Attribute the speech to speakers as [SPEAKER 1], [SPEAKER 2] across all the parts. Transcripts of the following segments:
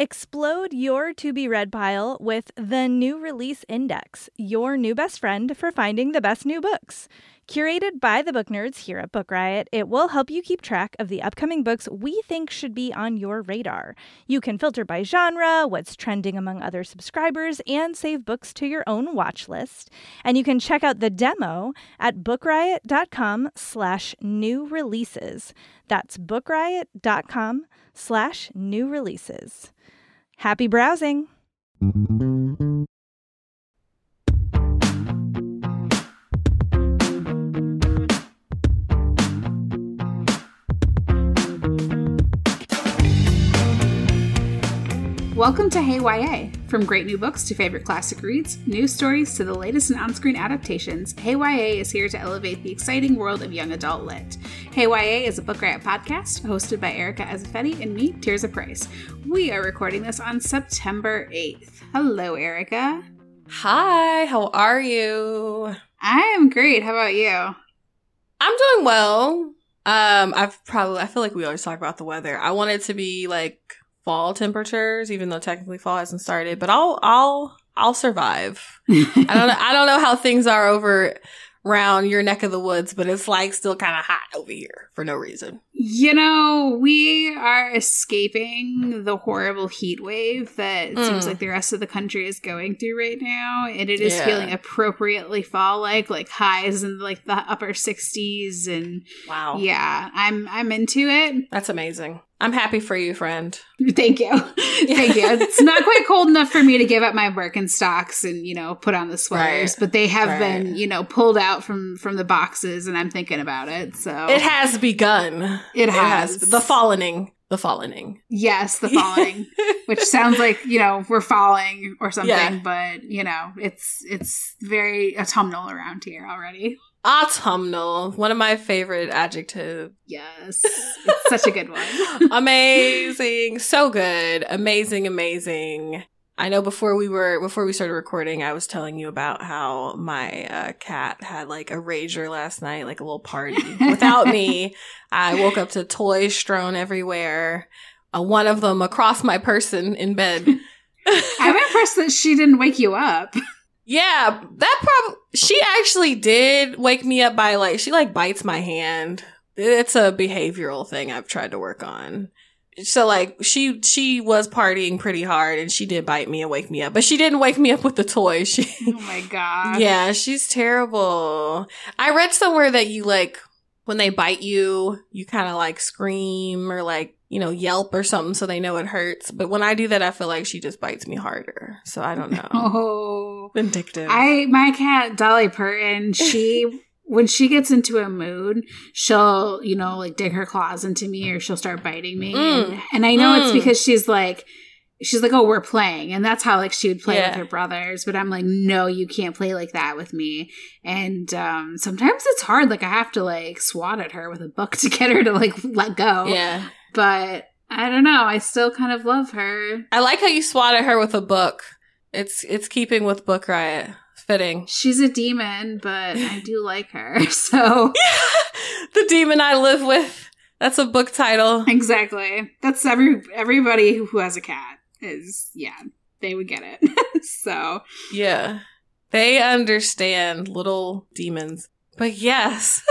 [SPEAKER 1] Explode your to be read pile with the New Release Index, your new best friend for finding the best new books. Curated by the book nerds here at Book Riot, it will help you keep track of the upcoming books we think should be on your radar. You can filter by genre, what's trending among other subscribers, and save books to your own watch list. And you can check out the demo at bookriot.com slash new releases. That's bookriot.com slash new releases. Happy browsing!
[SPEAKER 2] Welcome to Hey YA. From great new books to favorite classic reads, news stories to the latest in on screen adaptations, Hey YA is here to elevate the exciting world of young adult lit. Hey YA is a Book Riot podcast hosted by Erica Ezeifedi and me, Tirzah Price. We are recording this on September 8th. Hello, Erica.
[SPEAKER 3] Hi, how are you?
[SPEAKER 2] I am great. How about you?
[SPEAKER 3] I'm doing well. Um, I've probably I feel like we always talk about the weather. I want it to be like fall temperatures, even though technically fall hasn't started. But I'll I'll I'll survive. I don't know, I don't know how things are over around your neck of the woods, but it's like still kind of hot over here for no reason.
[SPEAKER 2] You know, we are escaping the horrible heat wave that mm. seems like the rest of the country is going through right now, and it is yeah. feeling appropriately fall-like, like highs in like the upper 60s and
[SPEAKER 3] wow.
[SPEAKER 2] Yeah, I'm I'm into it.
[SPEAKER 3] That's amazing. I'm happy for you, friend.
[SPEAKER 2] Thank you. Thank you. It's not quite cold enough for me to give up my Birkenstocks and, you know, put on the sweaters, right. but they have right. been, you know, pulled out from from the boxes and I'm thinking about it. So
[SPEAKER 3] It has begun.
[SPEAKER 2] It, it has. has.
[SPEAKER 3] The fallening. The fallening.
[SPEAKER 2] Yes, the falling. which sounds like, you know, we're falling or something, yeah. but, you know, it's it's very autumnal around here already.
[SPEAKER 3] Autumnal, one of my favorite adjectives.
[SPEAKER 2] Yes, it's such a good one.
[SPEAKER 3] amazing, so good, amazing, amazing. I know before we were before we started recording, I was telling you about how my uh, cat had like a rager last night, like a little party without me. I woke up to toys strewn everywhere. Uh, one of them across my person in bed.
[SPEAKER 2] I'm impressed that she didn't wake you up.
[SPEAKER 3] Yeah, that probably she actually did wake me up by like she like bites my hand. It's a behavioral thing I've tried to work on. So like she she was partying pretty hard and she did bite me and wake me up, but she didn't wake me up with the toy. She
[SPEAKER 2] Oh my god.
[SPEAKER 3] Yeah, she's terrible. I read somewhere that you like when they bite you, you kind of like scream or like you know, yelp or something so they know it hurts. But when I do that, I feel like she just bites me harder. So I don't know.
[SPEAKER 2] Oh,
[SPEAKER 3] vindictive.
[SPEAKER 2] I my cat Dolly Parton, she when she gets into a mood, she'll you know like dig her claws into me or she'll start biting me, mm. and, and, I know mm. it's because she's like. She's like, oh, we're playing. And that's how, like, she would play yeah. with her brothers. But I'm like, no, you can't play like that with me. And um, sometimes it's hard. Like, I have to, like, swat at her with a book to get her to, like, let go.
[SPEAKER 3] Yeah.
[SPEAKER 2] But I don't know. I still kind of love her.
[SPEAKER 3] I like how you swatted her with a book. It's it's keeping with Book Riot. Fitting.
[SPEAKER 2] She's a demon, but I do like her. So yeah,
[SPEAKER 3] the demon I live with. That's a book title.
[SPEAKER 2] Exactly. That's every everybody who has a cat is yeah, they would get it. so
[SPEAKER 3] Yeah. They understand little demons. But yes.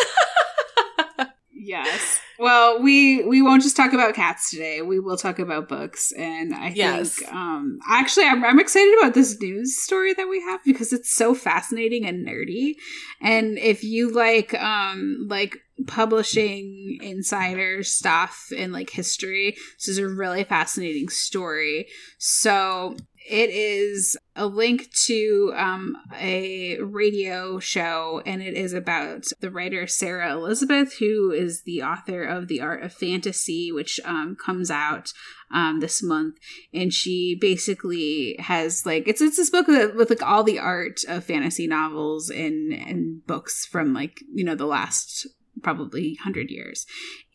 [SPEAKER 2] Yes. Well, we we won't just talk about cats today. We will talk about books, and I yes. think um, actually I'm, I'm excited about this news story that we have because it's so fascinating and nerdy. And if you like um like publishing insider stuff and like history, this is a really fascinating story. So it is a link to um, a radio show, and it is about the writer Sarah Elizabeth, who is the author of The Art of Fantasy, which um, comes out um, this month. And she basically has like it's it's this book with, with like all the art of fantasy novels and and books from like you know the last probably 100 years.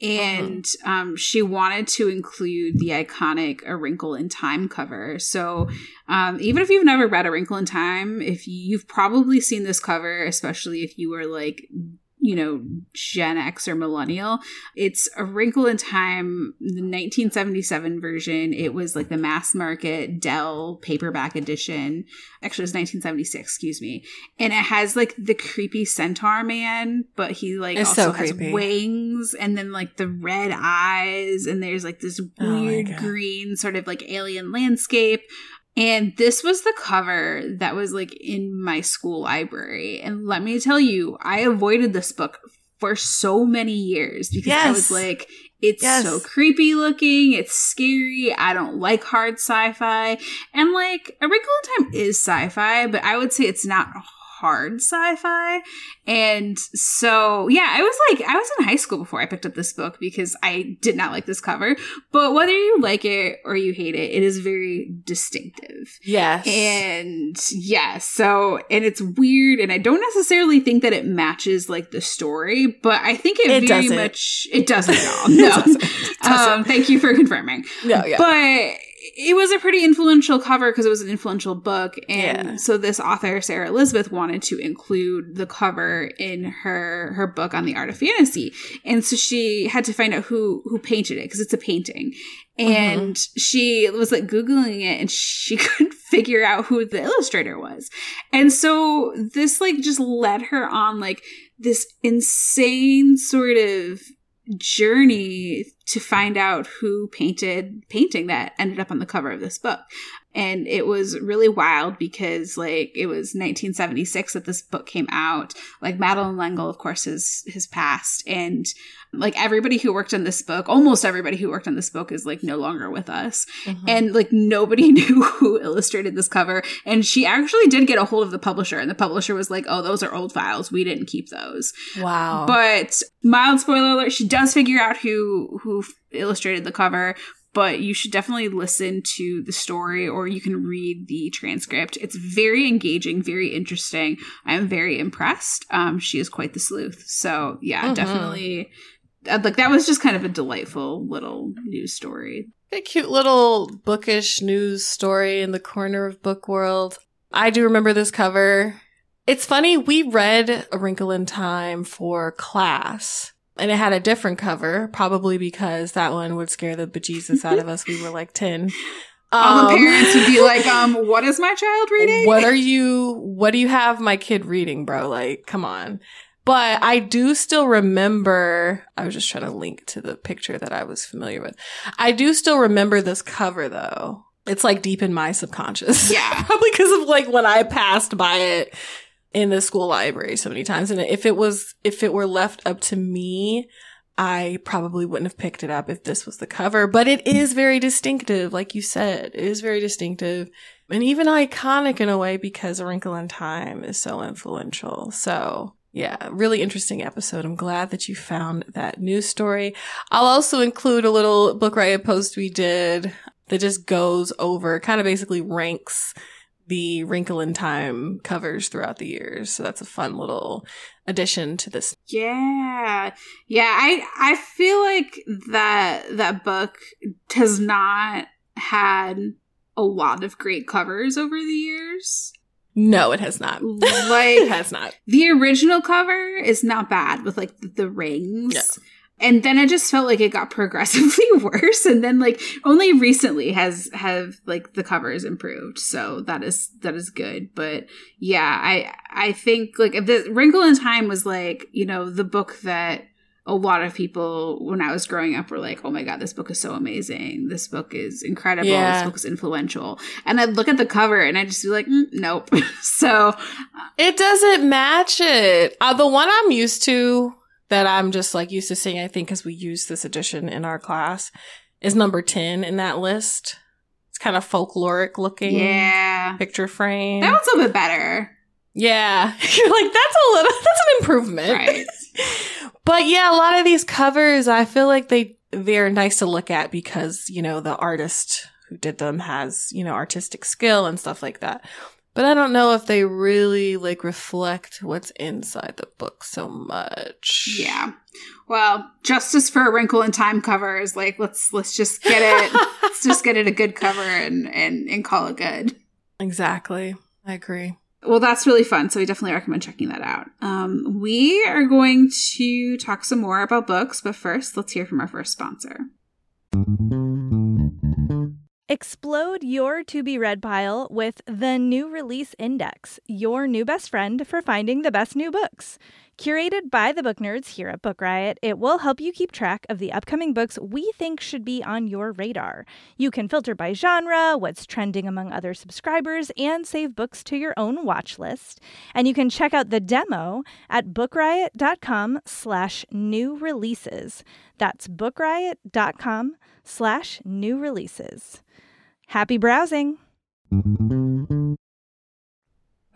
[SPEAKER 2] And uh-huh. um, she wanted to include the iconic A Wrinkle in Time cover. So um, even if you've never read A Wrinkle in Time, if you've probably seen this cover, especially if you were like you know, Gen X or millennial. It's A Wrinkle in Time, the 1977 version. It was like the mass market Dell paperback edition. Actually, it was 1976, excuse me. And it has like the creepy centaur man, but he like it's also so has wings and then like the red eyes. And there's like this oh weird oh green sort of like alien landscape. And this was the cover that was like in my school library. And let me tell you, I avoided this book for so many years because yes. I was like, it's yes. so creepy looking, it's scary, I don't like hard sci fi. And like, A Wrinkle in Time is sci fi, but I would say it's not hard sci-fi. And so, yeah, I was like, I was in high school before I picked up this book because I did not like this cover. But whether you like it or you hate it, it is very distinctive.
[SPEAKER 3] Yes.
[SPEAKER 2] And yeah, so, and it's weird. And I don't necessarily think that it matches like the story, but I think it, it very doesn't. much, it doesn't at all. No. doesn't. Doesn't. Um, thank you for confirming.
[SPEAKER 3] No, yeah.
[SPEAKER 2] But it was a pretty influential cover because it was an influential book and yeah. so this author sarah elizabeth wanted to include the cover in her her book on the art of fantasy and so she had to find out who who painted it because it's a painting and uh-huh. she was like googling it and she couldn't figure out who the illustrator was and so this like just led her on like this insane sort of journey to find out who painted painting that ended up on the cover of this book. And it was really wild because like it was 1976 that this book came out. Like Madeleine l'engle of course has has passed. And like everybody who worked on this book almost everybody who worked on this book is like no longer with us mm-hmm. and like nobody knew who illustrated this cover and she actually did get a hold of the publisher and the publisher was like oh those are old files we didn't keep those
[SPEAKER 3] wow
[SPEAKER 2] but mild spoiler alert she does figure out who who illustrated the cover but you should definitely listen to the story or you can read the transcript. It's very engaging, very interesting. I am very impressed. Um, she is quite the sleuth. So, yeah, mm-hmm. definitely. Uh, like, that was just kind of a delightful little news story.
[SPEAKER 3] A cute little bookish news story in the corner of book world. I do remember this cover. It's funny, we read A Wrinkle in Time for class and it had a different cover, probably because that one would scare the bejesus out of us. We were like 10.
[SPEAKER 2] All the um, parents would be like, um, what is my child reading?
[SPEAKER 3] What are you, what do you have my kid reading, bro? Like, come on. But I do still remember, I was just trying to link to the picture that I was familiar with. I do still remember this cover though. It's like deep in my subconscious.
[SPEAKER 2] Yeah.
[SPEAKER 3] Probably because of like when I passed by it in the school library so many times. And if it was, if it were left up to me, I probably wouldn't have picked it up if this was the cover, but it is very distinctive. Like you said, it is very distinctive and even iconic in a way because A Wrinkle in Time is so influential. So yeah, really interesting episode. I'm glad that you found that news story. I'll also include a little book riot post we did that just goes over, kind of basically ranks the Wrinkle in Time covers throughout the years. So that's a fun little addition to this.
[SPEAKER 2] Yeah. Yeah, I I feel like that that book has not had a lot of great covers over the years.
[SPEAKER 3] No, it has not.
[SPEAKER 2] Like
[SPEAKER 3] it has not.
[SPEAKER 2] The original cover is not bad with like the, the rings. No and then I just felt like it got progressively worse and then like only recently has have like the covers improved so that is that is good but yeah I I think like the Wrinkle in Time was like you know the book that a lot of people when I was growing up were like, "Oh my god, this book is so amazing! This book is incredible! Yeah. This book is influential." And I'd look at the cover and I'd just be like, mm, "Nope." so
[SPEAKER 3] it doesn't match it. Uh, the one I'm used to that I'm just like used to seeing, I think, because we use this edition in our class, is number 10 in that list. It's kind of folkloric looking.
[SPEAKER 2] Yeah.
[SPEAKER 3] Picture frame.
[SPEAKER 2] That one's a little bit better.
[SPEAKER 3] Yeah. You're like, that's a little, that's an improvement. Right. but yeah, a lot of these covers, I feel like they, they're nice to look at because, you know, the artist who did them has, you know, artistic skill and stuff like that. But I don't know if they really like reflect what's inside the book so much.
[SPEAKER 2] Yeah. Well, justice for a wrinkle in time cover is like let's let's just get it let's just get it a good cover and and and call it good.
[SPEAKER 3] Exactly. I agree.
[SPEAKER 2] Well, that's really fun. So we definitely recommend checking that out. Um, we are going to talk some more about books, but first, let's hear from our first sponsor.
[SPEAKER 1] Explode your to be read pile with the new release index, your new best friend for finding the best new books. Curated by the book nerds here at Book Riot, it will help you keep track of the upcoming books we think should be on your radar. You can filter by genre, what's trending among other subscribers, and save books to your own watch list. And you can check out the demo at bookriot.com slash new releases. That's bookriot.com slash new releases. Happy browsing!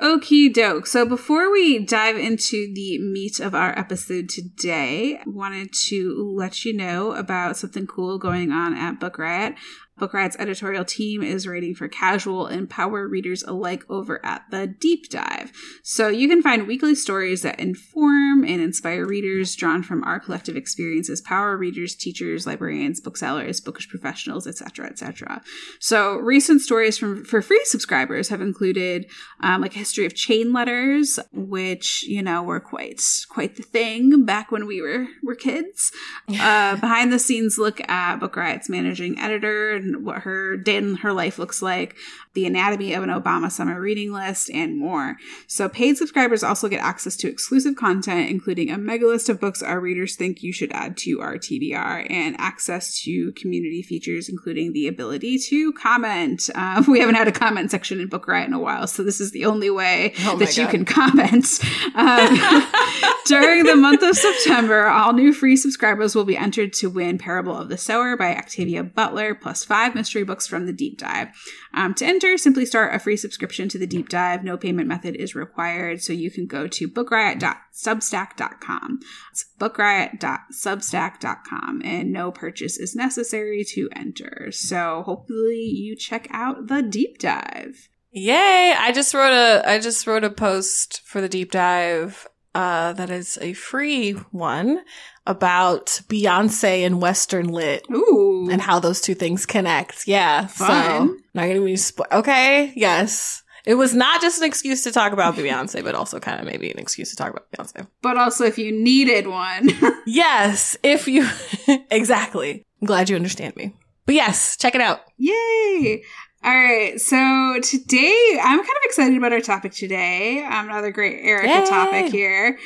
[SPEAKER 2] Okie doke. So before we dive into the meat of our episode today, I wanted to let you know about something cool going on at Book Riot. Book Riot's editorial team is writing for casual and power readers alike over at the Deep Dive. So you can find weekly stories that inform and inspire readers drawn from our collective experiences, power readers, teachers, librarians, booksellers, bookish professionals, etc., etc. So recent stories from for free subscribers have included um, like history of chain letters, which you know were quite quite the thing back when we were were kids. Uh, behind the scenes look at Book Riot's managing editor and what her day in her life looks like, the anatomy of an Obama summer reading list, and more. So paid subscribers also get access to exclusive content, including a mega list of books our readers think you should add to our TBR, and access to community features, including the ability to comment. Uh, we haven't had a comment section in Book Riot in a while, so this is the only way oh that God. you can comment. Um, during the month of September, all new free subscribers will be entered to win Parable of the Sower by Octavia Butler, plus five mystery books from the deep dive. Um, to enter, simply start a free subscription to the deep dive. No payment method is required, so you can go to bookriot.substack.com. It's bookriot.substack.com, and no purchase is necessary to enter. So hopefully you check out the deep dive.
[SPEAKER 3] Yay! I just wrote a I just wrote a post for the deep dive uh, that is a free one about Beyonce and Western Lit.
[SPEAKER 2] Ooh.
[SPEAKER 3] And how those two things connect. Yeah. Fun. So, not gonna be, spo- okay. Yes. It was not just an excuse to talk about Beyonce, but also kind of maybe an excuse to talk about Beyonce.
[SPEAKER 2] But also if you needed one.
[SPEAKER 3] yes. If you, exactly. I'm glad you understand me. But yes, check it out.
[SPEAKER 2] Yay. All right, so today I'm kind of excited about our topic today. Um, another great Erica Yay. topic here.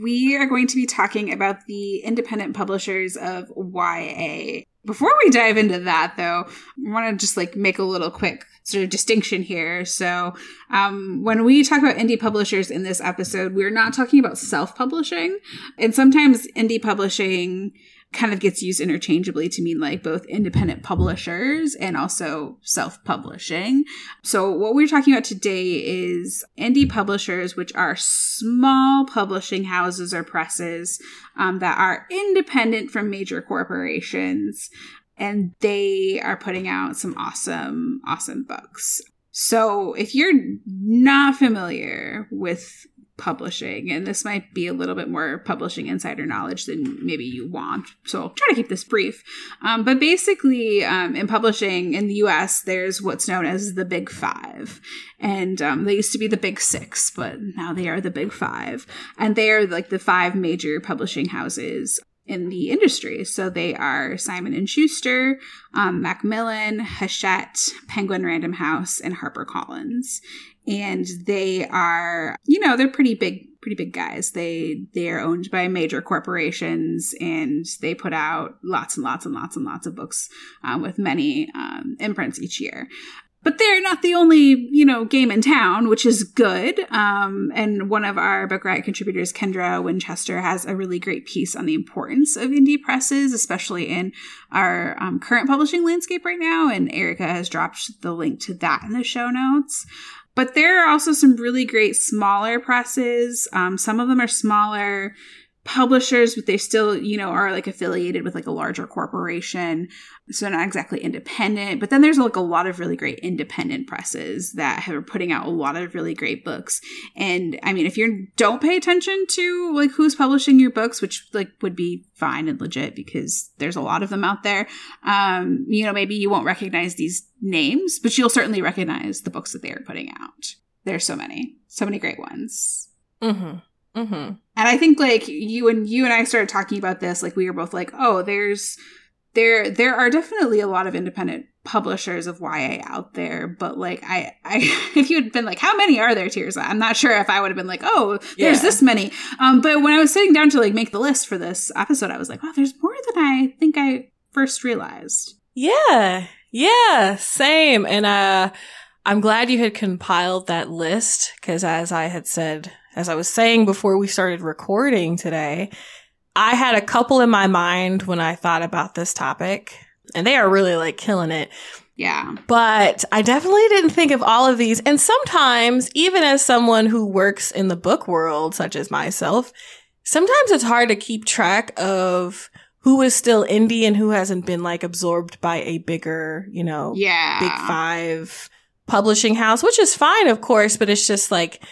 [SPEAKER 2] We are going to be talking about the independent publishers of YA. Before we dive into that, though, I want to just like make a little quick sort of distinction here. So, um, when we talk about indie publishers in this episode, we're not talking about self publishing. And sometimes indie publishing kind of gets used interchangeably to mean like both independent publishers and also self publishing. So, what we're talking about today is indie publishers, which are small publishing houses or presses um, that are independent from major corporations. And they are putting out some awesome, awesome books. So, if you're not familiar with publishing and this might be a little bit more publishing insider knowledge than maybe you want so i'll try to keep this brief um, but basically um, in publishing in the us there's what's known as the big five and um, they used to be the big six but now they are the big five and they are like the five major publishing houses in the industry. So they are Simon and Schuster, um, Macmillan, Hachette, Penguin Random House, and HarperCollins and they are you know they're pretty big pretty big guys. They they are owned by major corporations and they put out lots and lots and lots and lots of books um, with many um, imprints each year. But they're not the only you know game in town which is good. Um, and one of our book riot contributors kendra winchester has a really great piece on the importance of indie presses especially in our um, current publishing landscape right now. And erica has dropped the link to that in the show notes but there are also some really great smaller presses. Um, some of them are smaller publishers, but they still, you know, are like affiliated with like a larger corporation. So not exactly independent. But then there's like a lot of really great independent presses that have putting out a lot of really great books. And I mean, if you don't pay attention to like who's publishing your books, which like would be fine and legit because there's a lot of them out there, um, you know, maybe you won't recognize these names, but you'll certainly recognize the books that they are putting out. there's so many, so many great ones.
[SPEAKER 3] Mm-hmm. Mm-hmm.
[SPEAKER 2] And I think like you and you and I started talking about this, like we were both like, oh, there's there there are definitely a lot of independent publishers of YA out there, but like I, I if you had been like, how many are there, Tirzah? I'm not sure if I would have been like, oh, there's yeah. this many. Um, but when I was sitting down to like make the list for this episode, I was like, wow, there's more than I think I first realized.
[SPEAKER 3] Yeah, yeah, same. And uh, I'm glad you had compiled that list because, as I had said, as I was saying before we started recording today, I had a couple in my mind when I thought about this topic, and they are really like killing it.
[SPEAKER 2] Yeah.
[SPEAKER 3] But I definitely didn't think of all of these. And sometimes, even as someone who works in the book world, such as myself, sometimes it's hard to keep track of who is still indie and who hasn't been like absorbed by a bigger, you know,
[SPEAKER 2] yeah.
[SPEAKER 3] big five publishing house, which is fine, of course, but it's just like,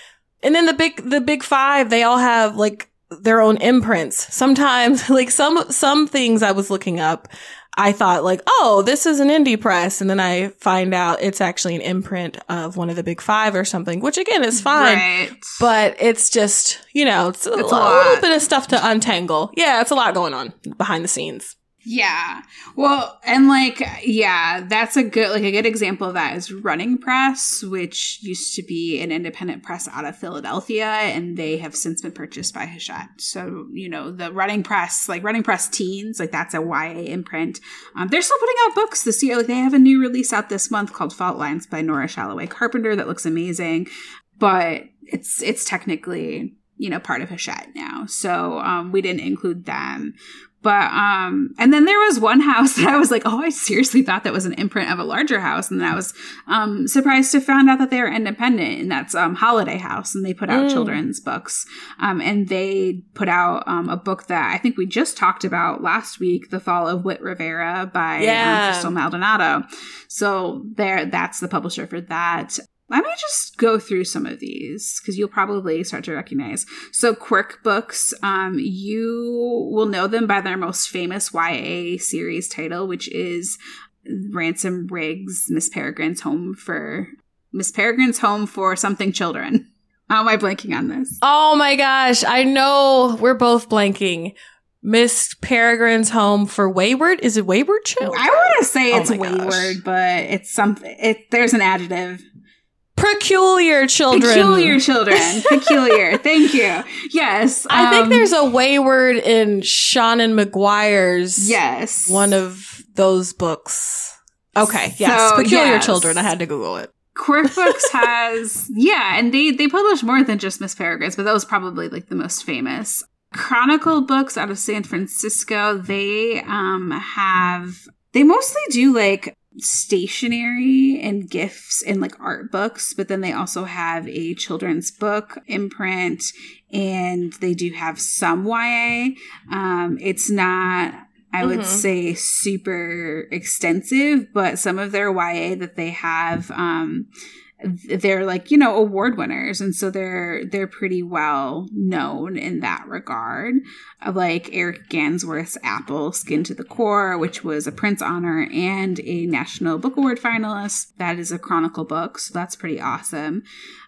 [SPEAKER 3] and then the big, the big five, they all have like their own imprints. Sometimes, like some, some things I was looking up, I thought like, oh, this is an indie press. And then I find out it's actually an imprint of one of the big five or something, which again is fine. Right. But it's just, you know, it's, it's a, a, little bit of stuff to untangle. Yeah, it's a lot going on behind the scenes.
[SPEAKER 2] Yeah. Well, and like, yeah, that's a good, like, a good example of that is Running Press, which used to be an independent press out of Philadelphia, and they have since been purchased by Hachette. So, you know, the Running Press, like Running Press Teens, like, that's a YA imprint. Um, they're still putting out books this year. Like, they have a new release out this month called Fault Lines by Nora Shalaway Carpenter that looks amazing, but it's, it's technically, you know, part of Hachette now. So, um, we didn't include them but um and then there was one house that I was like, oh, I seriously thought that was an imprint of a larger house. And then I was um surprised to find out that they are independent and that's um Holiday House and they put out mm. children's books. Um and they put out um a book that I think we just talked about last week, The Fall of Whit Rivera by um, yeah. um, Crystal Maldonado. So there that's the publisher for that. I me just go through some of these because you'll probably start to recognize. So, Quirk Books, um, you will know them by their most famous YA series title, which is Ransom Riggs Miss Peregrine's Home for Miss Peregrine's Home for Something Children. How am I blanking on this?
[SPEAKER 3] Oh my gosh, I know we're both blanking. Miss Peregrine's Home for Wayward. Is it Wayward Children?
[SPEAKER 2] I want to say it's oh Wayward, gosh. but it's something. It there's an adjective.
[SPEAKER 3] Peculiar children.
[SPEAKER 2] Peculiar children. Peculiar. Thank you. Yes.
[SPEAKER 3] I um, think there's a wayward in Seanan McGuire's.
[SPEAKER 2] Yes.
[SPEAKER 3] One of those books. Okay. Yes. So, Peculiar yes. children. I had to Google it.
[SPEAKER 2] Quirk Books has, yeah, and they they publish more than just Miss Peregrine's, but that was probably like the most famous. Chronicle Books out of San Francisco, they um have they mostly do like stationery and gifts and like art books, but then they also have a children's book imprint and they do have some YA. Um, it's not, I mm-hmm. would say, super extensive, but some of their YA that they have, um, they're like you know award winners. And so they're they're pretty well known in that regard like eric gansworth's apple skin to the core which was a Printz honor and a national book award finalist. That is a chronicle book so that's pretty awesome.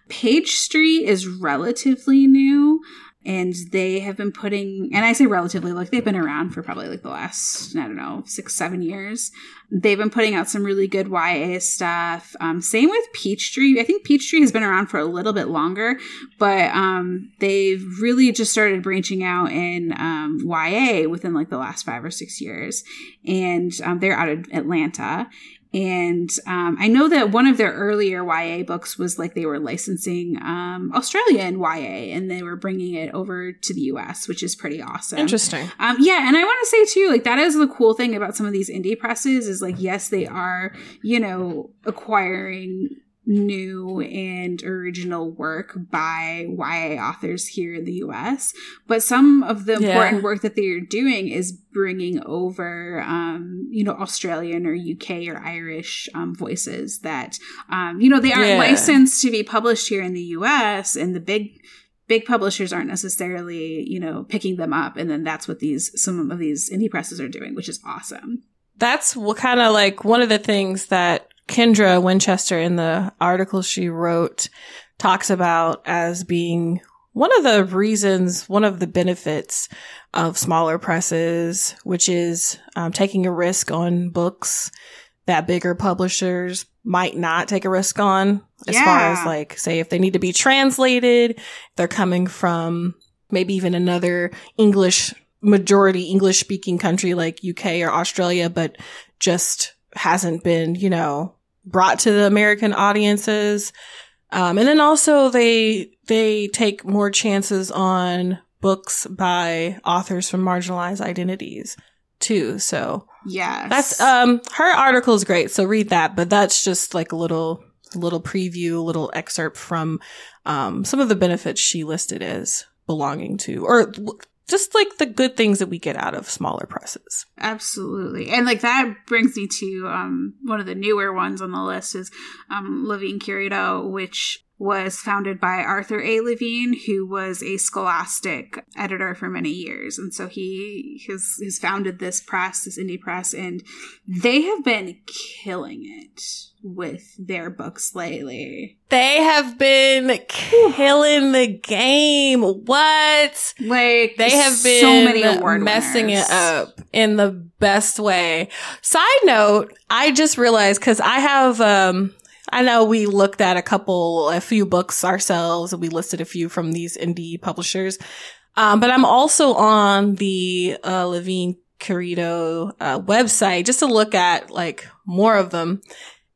[SPEAKER 2] Page street is relatively new and they have been putting and i say relatively like they've been around for probably like the last i don't know six seven years. They've been putting out some really good ya stuff um, same with peachtree. I think peachtree has been around for a little bit longer but um, they've really just started branching out in um, ya within like the last five or six years. And um, they're out of atlanta and um, I know that one of their earlier YA books was like they were licensing um, Australian YA and they were bringing it over to the US, which is pretty awesome.
[SPEAKER 3] Interesting.
[SPEAKER 2] Um, yeah, and I want to say too, like that is the cool thing about some of these indie presses is like, yes, they are, you know, acquiring new and original work by YA authors here in the US. But some of the yeah. important work that they're doing is bringing over, um, you know, Australian or UK or Irish um, voices that, um, you know, they aren't yeah. licensed to be published here in the US and the big big publishers aren't necessarily you know picking them up and then that's what these some of these indie presses are doing which is awesome
[SPEAKER 3] that's what kind of like one of the things that Kendra Winchester in the article she wrote talks about as being one of the reasons, one of the benefits of smaller presses, which is um, taking a risk on books that bigger publishers might not take a risk on as yeah. far as like say if they need to be translated they're coming from maybe even another english majority english speaking country like uk or australia but just hasn't been you know brought to the american audiences um, and then also they they take more chances on books by authors from marginalized identities too. So
[SPEAKER 2] yeah,
[SPEAKER 3] that's um her article is great. So read that. But that's just like a little little preview, a little excerpt from um some of the benefits she listed as belonging to or just like the good things that we get out of smaller presses.
[SPEAKER 2] Absolutely. And like that brings me to um one of the newer ones on the list is um Levine Querido, which was founded by Arthur A. Levine, who was a scholastic editor for many years. And so he has, has founded this press, this indie press, and they have been killing it with their books lately.
[SPEAKER 3] They have been killing the game. What?
[SPEAKER 2] Like they have been so many award
[SPEAKER 3] messing
[SPEAKER 2] winners.
[SPEAKER 3] it up in the best way. Side note, I just realized cuz I have um I know we looked at a couple, a few books ourselves, and we listed a few from these indie publishers. Um, but I'm also on the uh, Levine Querido uh, website just to look at like more of them.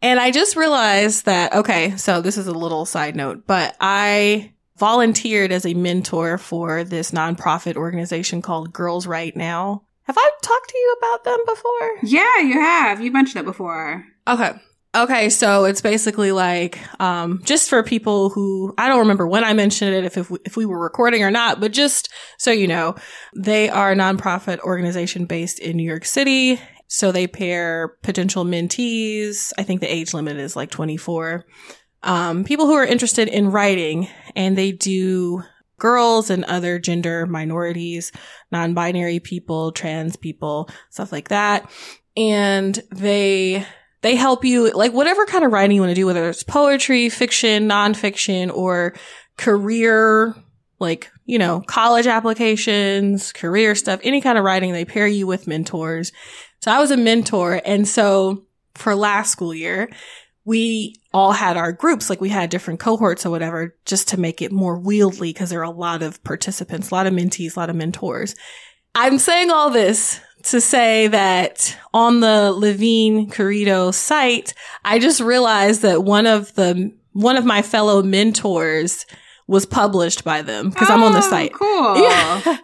[SPEAKER 3] And I just realized that, okay, so this is a little side note, but I volunteered as a mentor for this nonprofit organization called Girls Write Now. Have I talked to you about them before?
[SPEAKER 2] Yeah, you have. You mentioned it before.
[SPEAKER 3] Okay. Okay, so it's basically like um, just for people who I don't remember when I mentioned it, if if we, if we were recording or not, but just so you know, they are a nonprofit organization based in New York City. So they pair potential mentees. I think the age limit is like 24. Um, people who are interested in writing, and they do girls and other gender minorities, non-binary people, trans people, stuff like that, and they they help you, like whatever kind of writing you want to do, whether it's poetry, fiction, nonfiction, or career, like, you know, college applications, career stuff, any kind of writing, they pair you with mentors. So I was a mentor. And so for last school year, we all had our groups, like we had different cohorts or whatever, just to make it more wieldy because there are a lot of participants, a lot of mentees, a lot of mentors. I'm saying all this to say that on the Levine Querido site, I just realized that one of the, one of my fellow mentors was published by them because oh, I'm on the oh, site.
[SPEAKER 2] Cool. Yeah.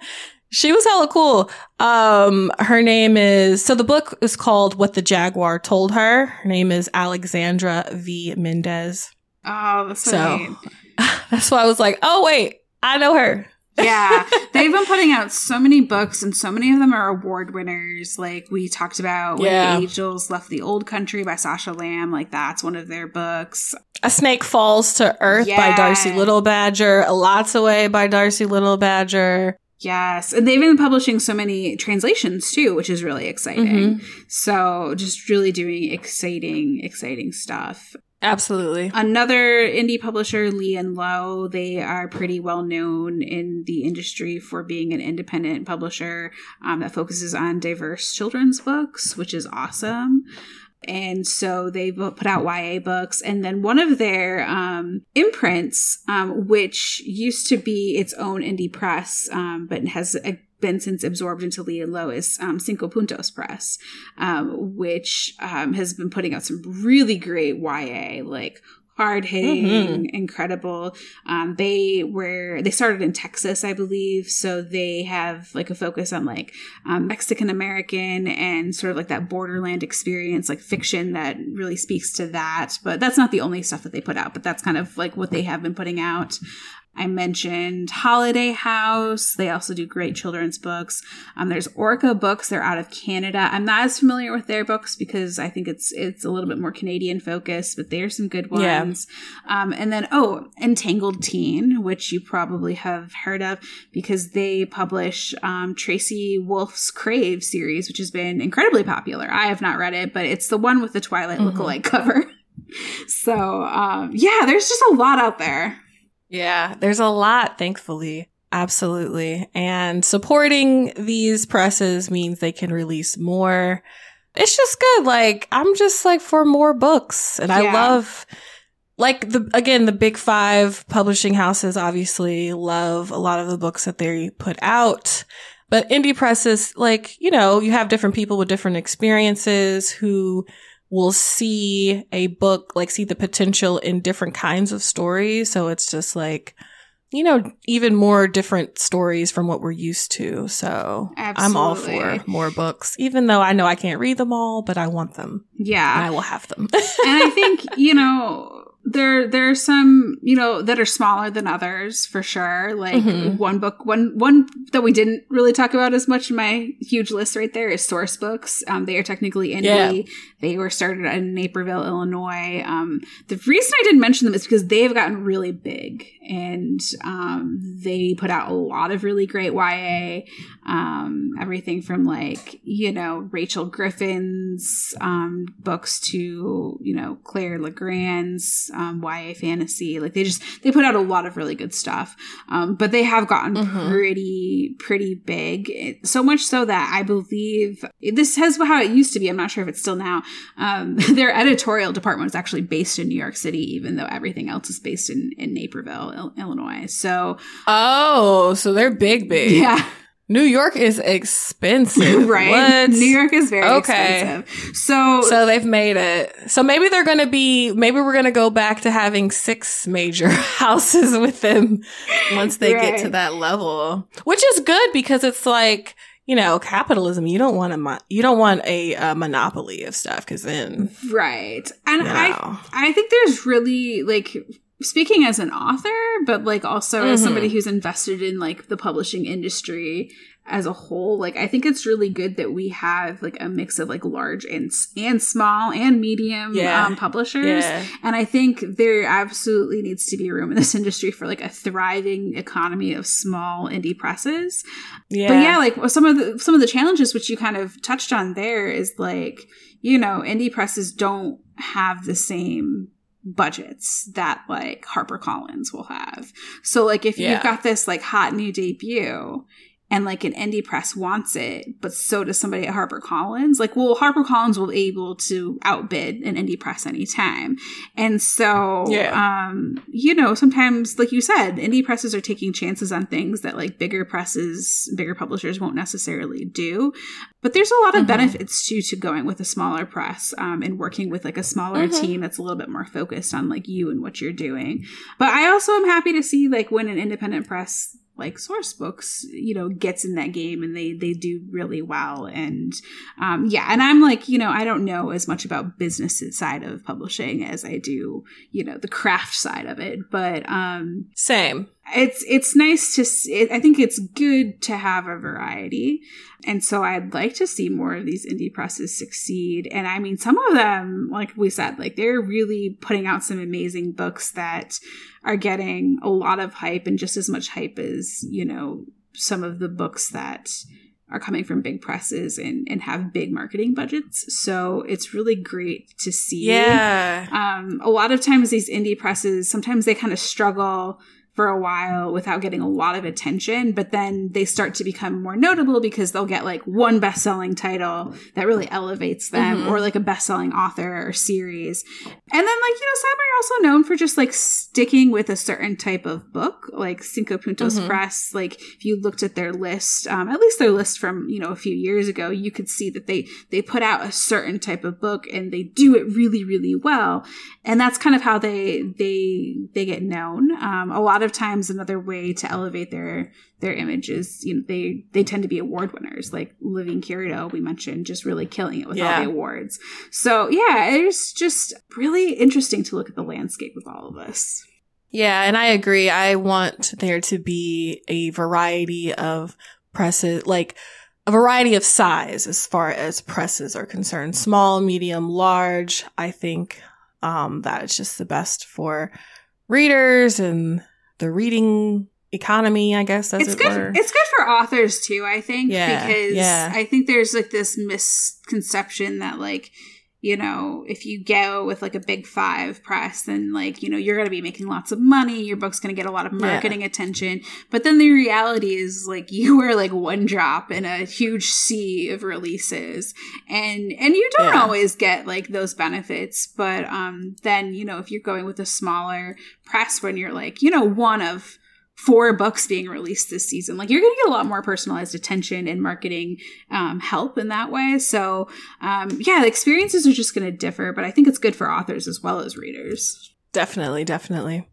[SPEAKER 3] she was hella cool. Um, her name is, so the book is called What the Jaguar Told Her. Her name is Alexandra V. Mendez.
[SPEAKER 2] Oh, that's so, so
[SPEAKER 3] that's why I was like, oh, wait, I know her
[SPEAKER 2] yeah, they've been putting out so many books, and so many of them are award winners. Like we talked about, yeah. When the Angels Left the Old Country by Sasha Lamb. Like that's one of their books.
[SPEAKER 3] A Snake Falls to Earth yeah. by Darcy Little Badger. Elatsoe by Darcy Little Badger.
[SPEAKER 2] Yes. And they've been publishing so many translations too, which is really exciting. Mm-hmm. So just really doing exciting, exciting stuff.
[SPEAKER 3] Absolutely.
[SPEAKER 2] Another indie publisher, Lee and Low, they are pretty well known in the industry for being an independent publisher um, that focuses on diverse children's books, which is awesome. And so they put out YA books. And then one of their um, imprints, um, which used to be its own indie press, um, but has a been since absorbed into Lee and Low's, um, Cinco Puntos Press, um, which um, has been putting out some really great YA, like hard hitting, mm-hmm. incredible. Um, they were they started in Texas, I believe, so they have like a focus on like um, Mexican American and sort of like that borderland experience, like fiction that really speaks to that. But that's not the only stuff that they put out. But that's kind of like what they have been putting out. I mentioned Holiday House. They also do great children's books. Um, there's Orca Books. They're out of Canada. I'm not as familiar with their books because I think it's it's a little bit more Canadian focused, but they are some good ones. Yeah. Um, and then oh, Entangled Teen, which you probably have heard of because they publish um, Tracy Wolff's Crave series, which has been incredibly popular. I have not read it, but it's the one with the Twilight mm-hmm. lookalike cover. so um, yeah, there's just a lot out there.
[SPEAKER 3] Yeah, there's a lot, thankfully. Absolutely. And supporting these presses means they can release more. It's just good. Like, I'm just like for more books. And yeah. I love, like, the, again, the big five publishing houses obviously love a lot of the books that they put out. But indie presses, like, you know, you have different people with different experiences who will see a book, like see the potential in different kinds of stories. So it's just like, you know, even more different stories from what we're used to. So Absolutely. I'm all for more books, even though I know I can't read them all, but I want them.
[SPEAKER 2] Yeah.
[SPEAKER 3] I will have them.
[SPEAKER 2] and I think, you know, there there are some you know that are smaller than others for sure like mm-hmm. one book one one that we didn't really talk about as much in my huge list right there is Sourcebooks um, they are technically indie yeah. they were started in naperville illinois um, the reason i didn't mention them is because they've gotten really big and um, they put out a lot of really great ya um, everything from like you know rachel griffin's um, books to you know claire legrand's um, YA fantasy. Like they just they put out a lot of really good stuff, um, but they have gotten mm-hmm. pretty pretty big. So much so that I believe this is how it used to be. I'm not sure if it's still now. Um, their editorial department is actually based in New York City, even though everything else is based in in Naperville, Illinois. So
[SPEAKER 3] oh, so they're big, big.
[SPEAKER 2] Yeah.
[SPEAKER 3] New York is expensive,
[SPEAKER 2] right? What? New York is very okay. expensive. So,
[SPEAKER 3] so they've made it. So maybe they're going to be. Maybe we're going to go back to having six major houses with them once they right. get to that level, which is good because it's like you know capitalism. You don't want a mo- you don't want a, a monopoly of stuff because then
[SPEAKER 2] right. And. I I think there's really like speaking as an author, but like also mm-hmm. as somebody who's invested in like the publishing industry as a whole, like I think it's really good that we have like a mix of like large and and small and medium yeah. um, publishers. Yeah. And I think there absolutely needs to be room in this industry for like a thriving economy of small indie presses. Yeah. But yeah, like some of the some of the challenges which you kind of touched on there is like, you know, indie presses don't have the same budgets that like HarperCollins will have. So like if yeah. you've got this like hot new debut and like an indie press wants it, but so does somebody at HarperCollins. Like, well, HarperCollins will be able to outbid an indie press anytime. And so, yeah. um, you know, sometimes, like you said, indie presses are taking chances on things that like bigger presses, bigger publishers won't necessarily do. But there's a lot of mm-hmm. benefits too to going with a smaller press um, and working with like a smaller mm-hmm. team that's a little bit more focused on like you and what you're doing. But I also am happy to see like when an independent press like Sourcebooks you know gets in that game and they they do really well. And um yeah and i'm like you know i don't know as much about business side of publishing as i do you know the craft side of it. But um
[SPEAKER 3] same
[SPEAKER 2] it's it's nice to see i think it's good to have a variety and so i'd like to see more of these indie presses succeed and i mean some of them like we said like they're really putting out some amazing books that are getting a lot of hype and just as much hype as you know some of the books that are coming from big presses and, and have big marketing budgets. So it's really great to see.
[SPEAKER 3] Yeah.
[SPEAKER 2] Um, a lot of times these indie presses, sometimes they kind of struggle for a while without getting a lot of attention, but then they start to become more notable because they'll get like one best selling title that really elevates them mm-hmm. or like a best selling author or series. And then, like, you know, some are also known for just like sticking with a certain type of book, like Cinco Puntos mm-hmm. Press. Like, if you looked at their list, um, at least their list from, you know, a few years ago, you could see that they, they put out a certain type of book and they do it really, really well. And that's kind of how they, they, they get known. Um, a lot of of times another way to elevate their their images you know they they tend to be award winners like Levine Querido we mentioned just really killing it with yeah. all the awards. So yeah it's just really interesting to look at the landscape of all of this
[SPEAKER 3] yeah and i agree. I want there to be a variety of presses like a variety of size as far as presses are concerned. Small medium large i think um, that is just the best for readers and the reading economy, I guess.
[SPEAKER 2] it's
[SPEAKER 3] it
[SPEAKER 2] good.
[SPEAKER 3] Were.
[SPEAKER 2] It's good for authors too. I think yeah, because yeah. I think there's like this misconception that like you know, if you go with like a big five press, then like, you know, you're going to be making lots of money. Your book's going to get a lot of marketing yeah. attention. But then the reality is like you are like one drop in a huge sea of releases and, and you don't yeah. always get like those benefits. But, um, then, you know, if you're going with a smaller press when you're like, you know, one of, four books being released this season. Like you're going to get a lot more personalized attention and marketing um, help in that way. So um, yeah, the experiences are just going to differ, but I think it's good for authors as well as readers.
[SPEAKER 3] Definitely, definitely.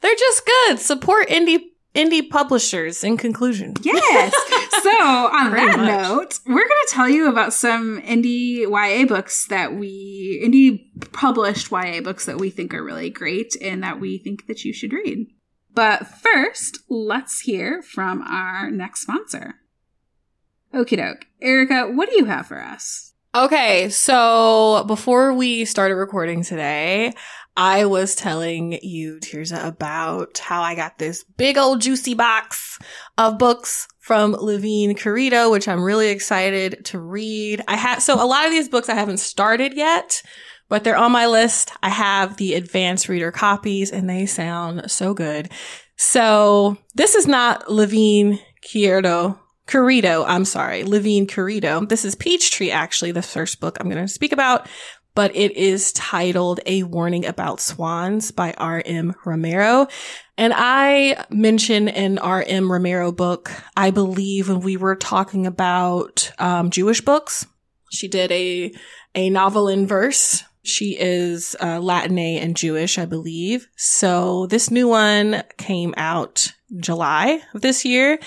[SPEAKER 3] They're just good. Support indie indie publishers in conclusion.
[SPEAKER 2] Yes. so on that much. note, we're going to tell you about some indie YA books that we indie published YA books that we think are really great and that we think that you should read. But first, let's hear from our next sponsor. Okie doke. Erica, what do you have for us?
[SPEAKER 3] Okay, so before we started recording today, I was telling you, Tirzah, about how I got this big old juicy box of books from Levine Querido, which I'm really excited to read. I had, so a lot of these books I haven't started yet, but they're on my list. I have the advanced reader copies and they sound so good. So this is not Levine Querido. Querido, I'm sorry, Levine Querido. This is Peachtree, actually, the first book I'm going to speak about, but it is titled A Warning About Swans by R.M. Romero. And I mentioned an R.M. Romero book, I believe, when we were talking about um, Jewish books. She did a, a novel in verse she is uh, Latine and Jewish, I believe. So this new one came out July of this year.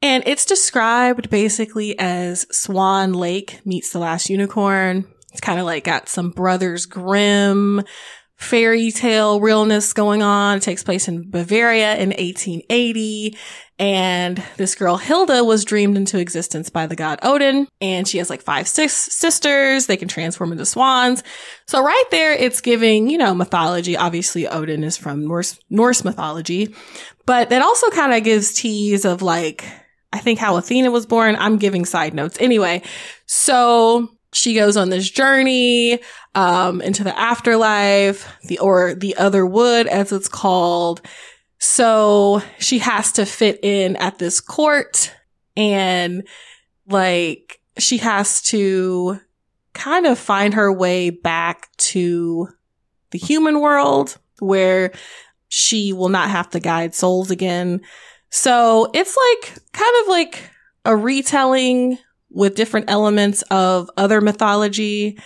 [SPEAKER 3] And it's described basically as Swan Lake meets the last unicorn. It's kind of like got some Brothers Grimm fairy tale realness going on. It takes place in Bavaria in 1880. And this girl, Hilda, was dreamed into existence by the god Odin. And she has like five, six sisters. They can transform into swans. So right there, it's giving, you know, mythology. Obviously, Odin is from Norse, Norse mythology, but that also kind of gives tease of like, I think how Athena was born. I'm giving side notes. Anyway, so she goes on this journey um, into the afterlife, the or the other wood, as it's called. So she has to fit in at this court, and like she has to kind of find her way back to the human world where she will not have to guide souls again. So it's like kind of like a retelling with different elements of other mythology.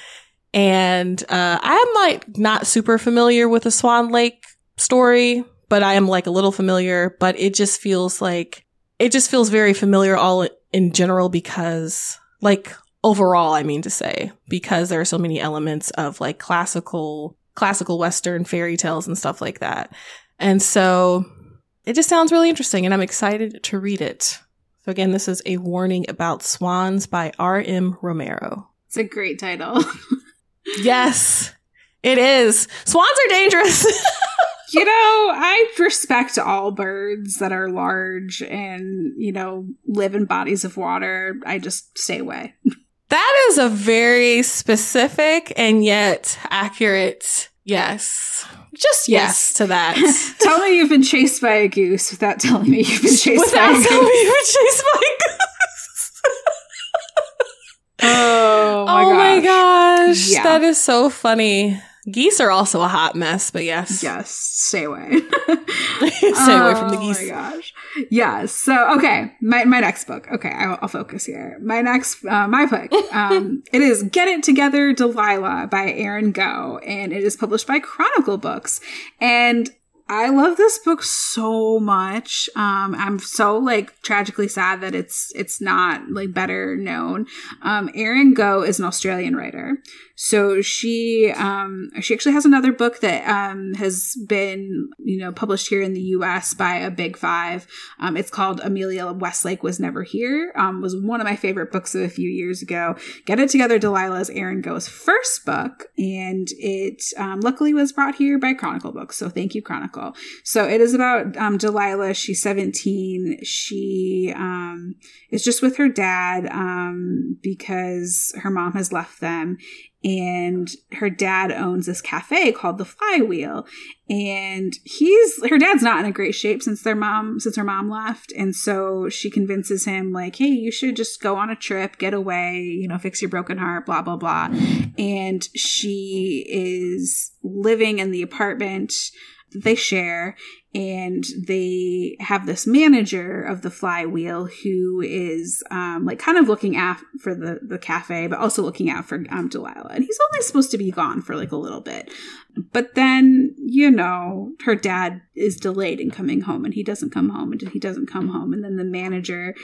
[SPEAKER 3] And uh, I'm like not super familiar with the Swan Lake story, but I am like a little familiar. But it just feels like it just feels very familiar all in general because like overall, I mean to say, because there are so many elements of like classical classical Western fairy tales and stuff like that. And so it just sounds really interesting and I'm excited to read it. So again, this is a warning about swans by R.M. Romero.
[SPEAKER 2] It's a great title.
[SPEAKER 3] yes, it is. Swans are dangerous.
[SPEAKER 2] you know, I respect all birds that are large and, you know, live in bodies of water. I just stay away.
[SPEAKER 3] That is a very specific and yet accurate yes. Just yes, yes to that.
[SPEAKER 2] Tell me you've been chased by a goose without telling me you've been chased without by a goose.
[SPEAKER 3] Telling me you've been chased by a goose.
[SPEAKER 2] oh my
[SPEAKER 3] oh gosh. my gosh. Yeah. That is so funny. Geese are also a hot mess, but yes.
[SPEAKER 2] Yes, stay away.
[SPEAKER 3] stay away from the geese.
[SPEAKER 2] Oh my gosh. Yes. So, okay, my, my next book. Okay, I'll, I'll focus here. My next, uh, my book. Um, it is Get It Together, Delilah by Erin Gough, and it is published by Chronicle Books. And I love this book so much. Um, I'm so like tragically sad that it's it's not like better known. Um, Erin Gough is an Australian writer. So she um, she actually has another book that um, has been you know published here in the U.S. by a Big Five. Um, it's called Amelia Westlake was never here. Um, was one of my favorite books of a few years ago. Get it together, Delilah is Erin Gough's first book, and it um, luckily was brought here by Chronicle Books. So thank you, Chronicle. So it is about um, Delilah. She's seventeen. She um, is just with her dad um, because her mom has left them and her dad owns this cafe called the Flywheel. And he's her dad's not in a great shape since their mom since her mom left, and so she convinces him like, "Hey, you should just go on a trip, get away, you know, fix your broken heart, blah blah blah." And she is living in the apartment they share and they have this manager of the flywheel who is um, like kind of looking out for the, the cafe but also looking out for um, delilah. And he's only supposed to be gone for like a little bit. But then you know her dad is delayed in coming home and he doesn't come home and he doesn't come home. And then the manager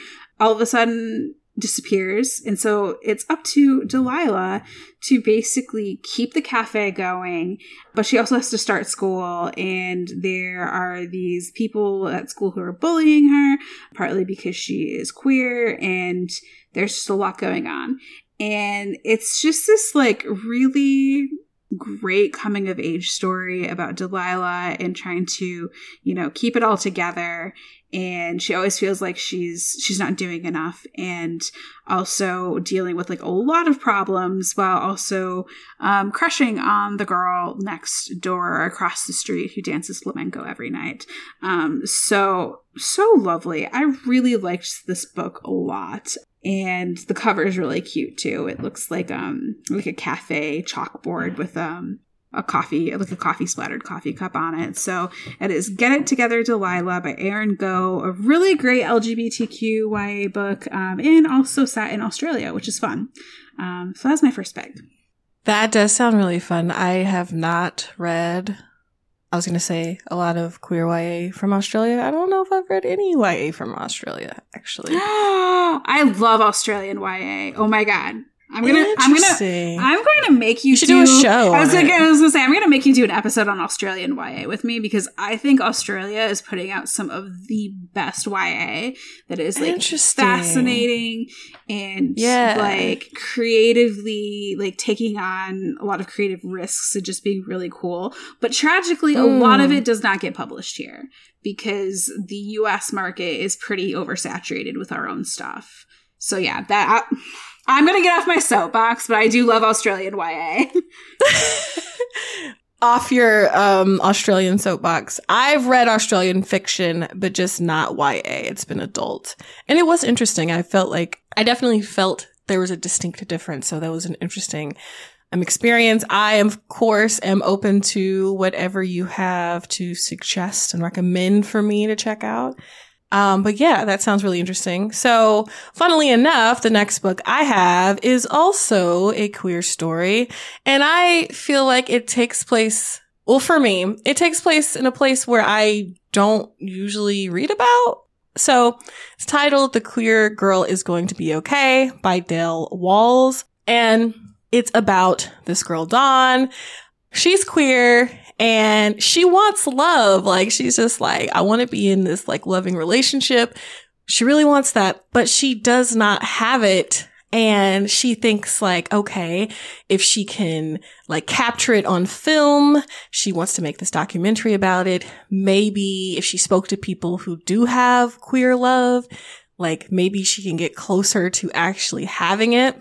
[SPEAKER 2] all of a sudden disappears. And so it's up to Delilah to basically keep the cafe going, but she also has to start school. And there are these people at school who are bullying her, partly because she is queer, and there's just a lot going on. And it's just this like really great coming of age story about Delilah and trying to, you know, keep it all together and she always feels like she's she's not doing enough and also dealing with like a lot of problems while also um, crushing on the girl next door across the street who dances flamenco every night. Um, so so lovely. I really liked this book a lot. And the cover is really cute too. It looks like um like a cafe chalkboard with um a coffee, like a coffee splattered coffee cup on it. So it is Get It Together Delilah by Erin Gough, a really great LGBTQ YA book, um, and also set in Australia, which is fun. Um, so that's my first pick.
[SPEAKER 3] That does sound really fun. I have not read, I was going to say a lot of queer YA from Australia. I don't know if I've read any YA from Australia, actually.
[SPEAKER 2] I love Australian YA. Oh my God. I'm gonna, I'm gonna, I'm going to make you, you
[SPEAKER 3] do, do, a show.
[SPEAKER 2] I was, like, I was gonna say, I'm gonna make you do an episode on Australian YA with me because I think Australia is putting out some of the best YA that is like fascinating and yeah. like creatively like taking on a lot of creative risks and just being really cool. But tragically, mm. a lot of mm. it does not get published here because the U.S. market is pretty oversaturated with our own stuff. So yeah, that. I, I'm going to get off my soapbox, but I do love Australian YA.
[SPEAKER 3] off your um, Australian soapbox. I've read Australian fiction, but just not YA. It's been adult. And it was interesting. I felt like, I definitely felt there was a distinct difference. So that was an interesting um, experience. I, of course, am open to whatever you have to suggest and recommend for me to check out. Um, but yeah, that sounds really interesting. So, funnily enough, the next book I have is also a queer story. And I feel like it takes place, well, for me, it takes place in a place where I don't usually read about. So, it's titled The Queer Girl is Going to Be Okay by Dale Walls. And it's about this girl, Dawn. She's queer and she wants love. Like she's just like, I want to be in this like loving relationship. She really wants that, but she does not have it. And she thinks like, okay, if she can like capture it on film, she wants to make this documentary about it. Maybe if she spoke to people who do have queer love, like maybe she can get closer to actually having it.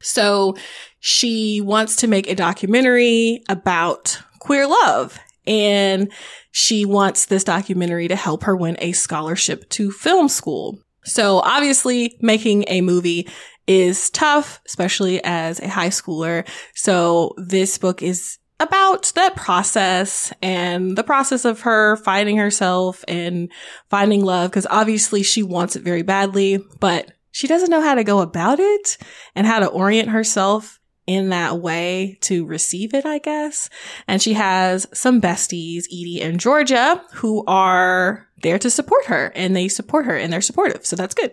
[SPEAKER 3] So she wants to make a documentary about queer love. And she wants this documentary to help her win a scholarship to film school. So obviously making a movie is tough, especially as a high schooler. So this book is about that process and the process of her finding herself and finding love. Cause obviously she wants it very badly, but she doesn't know how to go about it and how to orient herself in that way to receive it, I guess. And she has some besties, Edie and Georgia, who are there to support her and they support her and they're supportive. So that's good.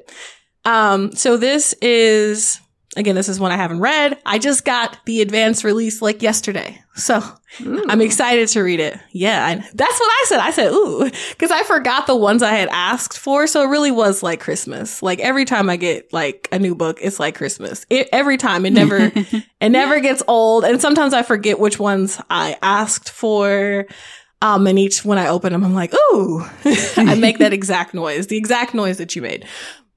[SPEAKER 3] Um, so this is Again, this is one I haven't read. I just got the advance release like yesterday. So ooh. I'm excited to read it. Yeah. I, that's what I said. I said, ooh, cause I forgot the ones I had asked for. So it really was like Christmas. Like every time I get like a new book, it's like Christmas. It, every time it never, it never gets old. And sometimes I forget which ones I asked for. Um, and each when I open them, I'm like, ooh, I make that exact noise, the exact noise that you made.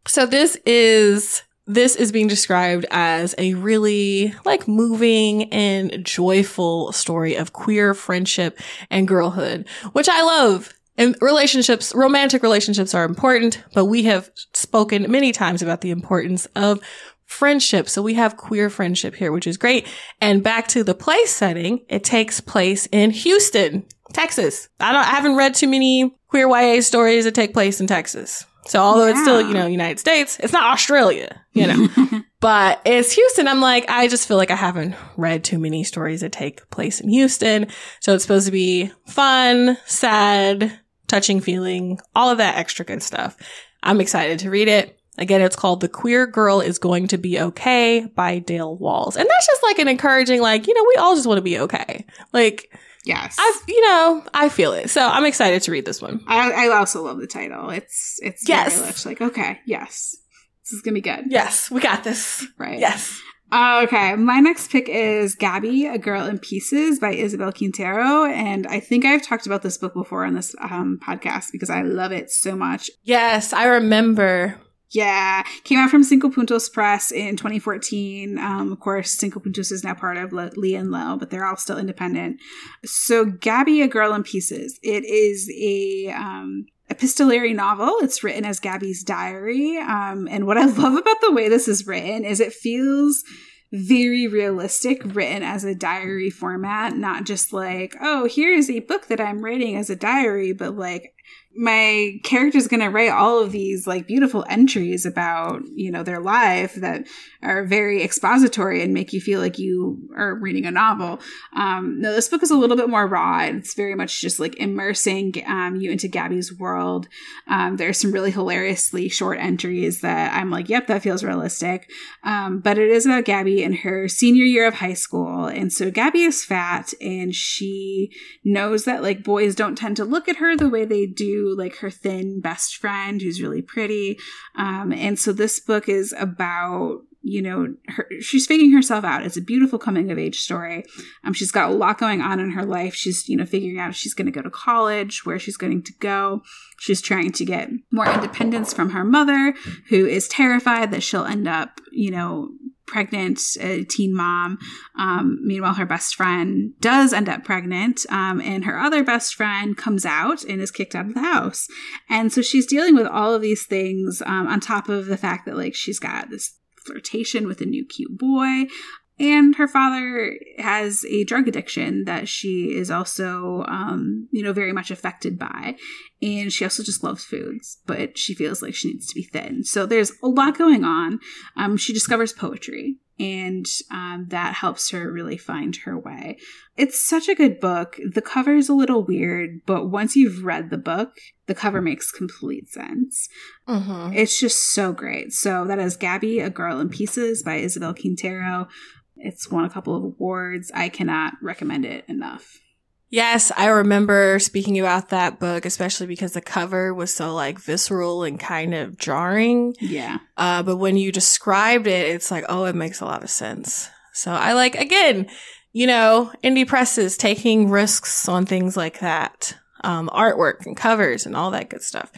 [SPEAKER 3] So this is this is being described as a really like moving and joyful story of queer friendship and girlhood, which I love. And relationships, romantic relationships are important, but we have spoken many times about the importance of friendship. So we have queer friendship here, which is great. And back to the place setting, it takes place in Houston, Texas. I don't, I haven't read too many queer YA stories that take place in Texas. So although yeah. it's still, you know, United States, it's not Australia, you know, but it's Houston. I'm like, I just feel like I haven't read too many stories that take place in Houston. So it's supposed to be fun, sad, touching feeling, all of that extra good stuff. I'm excited to read it. Again, it's called The Queer Girl is Going to Be Okay by Dale Walls. And that's just like an encouraging, like, you know, we all just want to be okay. Like,
[SPEAKER 2] Yes.
[SPEAKER 3] I, you know, I feel it. So I'm excited to read this one.
[SPEAKER 2] I, I also love the title. It's, it's yes. like, okay, yes, this is going to be good.
[SPEAKER 3] Yes, we got this.
[SPEAKER 2] Right.
[SPEAKER 3] Yes.
[SPEAKER 2] Uh, okay, my next pick is Gabi, A Girl in Pieces by Isabel Quintero. And I think I've talked about this book before on this um, podcast because I love it so much.
[SPEAKER 3] Yes, I remember.
[SPEAKER 2] Yeah, came out from Cinco Puntos Press in 2014. Um, of course, Cinco Puntos is now part of Le- Lee and Low, but they're all still independent. So, Gabi, A Girl in Pieces. It is a um, epistolary novel. It's written as Gabi's diary. Um, and what I love about the way this is written is it feels very realistic, written as a diary format, not just like, oh, here's a book that I'm writing as a diary, but like my character's going to write all of these like beautiful entries about you know their life that are very expository and make you feel like you are reading a novel. Um no this book is a little bit more raw. It's very much just like immersing um, you into Gabi's world. Um, there's some really hilariously short entries that i'm like yep that feels realistic. Um, but it is about Gabi in her senior year of high school. And so Gabi is fat and she knows that like boys don't tend to look at her the way they do like her thin best friend who's really pretty. Um, and so this book is about you know her, she's figuring herself out. It's a beautiful coming of age story. Um, she's got a lot going on in her life. She's you know figuring out if she's going to go to college where she's going to go. She's trying to get more independence from her mother who is terrified that she'll end up you know pregnant, a teen mom. Um, meanwhile, her best friend does end up pregnant, um, and her other best friend comes out and is kicked out of the house. And so she's dealing with all of these things um, on top of the fact that like she's got this flirtation with a new cute boy. And her father has a drug addiction that she is also, um, you know, very much affected by. And she also just loves foods, but she feels like she needs to be thin. So there's a lot going on. Um, she discovers poetry, and um, that helps her really find her way. It's such a good book. The cover is a little weird, but once you've read the book, the cover makes complete sense. Mm-hmm. It's just so great. So that is Gabi, A Girl in Pieces by Isabel Quintero. It's won a couple of awards. I cannot recommend it enough.
[SPEAKER 3] Yes, I remember speaking about that book, especially because the cover was so like visceral and kind of jarring.
[SPEAKER 2] Yeah.
[SPEAKER 3] Uh, but when you described it, it's like, oh, it makes a lot of sense. So I like, again, you know, indie presses taking risks on things like that, um, artwork and covers and all that good stuff.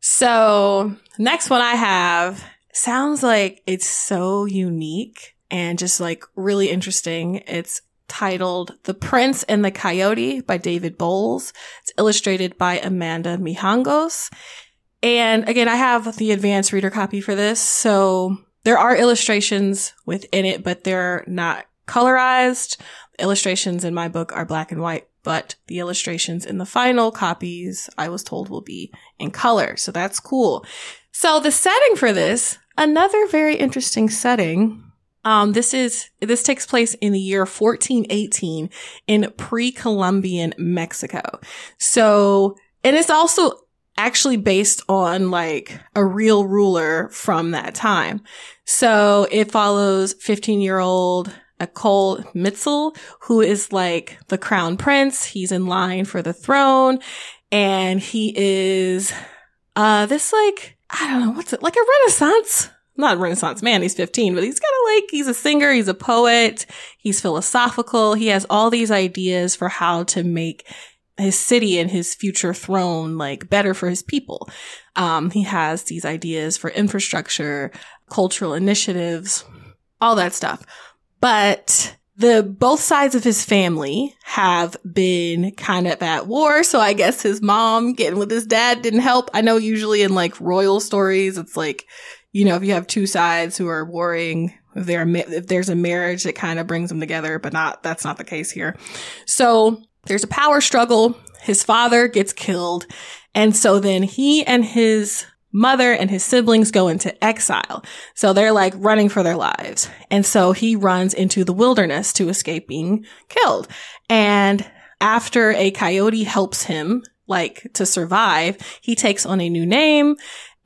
[SPEAKER 3] So next one I have sounds like it's so unique and just like really interesting. It's titled The Prince and the Coyote by David Bowles. It's illustrated by Amanda Mijangos. And again, I have the advanced reader copy for this. So there are illustrations within it, but they're not colorized. Illustrations in my book are black and white, but the illustrations in the final copies, I was told will be in color. So that's cool. So the setting for this, another very interesting setting um, this is, this takes place in the year 1418 in pre-Columbian Mexico. So, and it's also actually based on like a real ruler from that time. So it follows 15 year old Akol Mitzel, who is like the crown prince. He's in line for the throne and he is, uh, this like, I don't know, what's it, like a renaissance not Renaissance man, he's 15, but he's kind of like, he's a singer, he's a poet, he's philosophical, he has all these ideas for how to make his city and his future throne like better for his people. Um, he has these ideas for infrastructure, cultural initiatives, all that stuff. But the both sides of his family have been kind of at war. So I guess his mom getting with his dad didn't help. I know usually in like royal stories, it's like, you know, if you have two sides who are warring, if there if there's a marriage that kind of brings them together, but not, that's not the case here. So there's a power struggle. His father gets killed. And so then he and his mother and his siblings go into exile. So they're like running for their lives. And so he runs into the wilderness to escape being killed. And after a coyote helps him like to survive, he takes on a new name.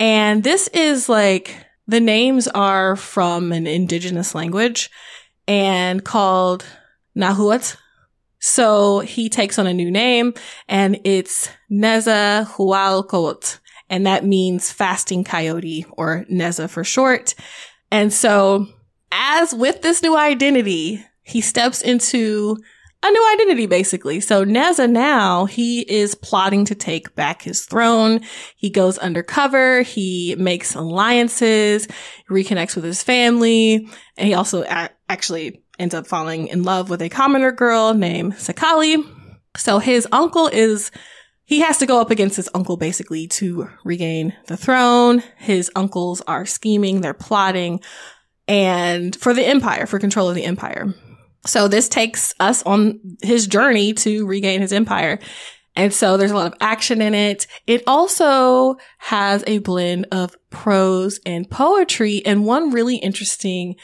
[SPEAKER 3] And this is like the names are from an indigenous language and called Nahuatl. So he takes on a new name and it's Nezahualcoyotl and that means fasting coyote or Neza for short. And so as with this new identity, he steps into a new identity basically. So Neza now, he is plotting to take back his throne. He goes undercover. He makes alliances, reconnects with his family, and he also a- actually ends up falling in love with a commoner girl named Sakali. So his uncle is he has to go up against his uncle basically to regain the throne. His uncles are scheming, they're plotting and for the empire, for control of the empire. So this takes us on his journey to regain his empire. And so there's a lot of action in it. It also has a blend of prose and poetry. And one really interesting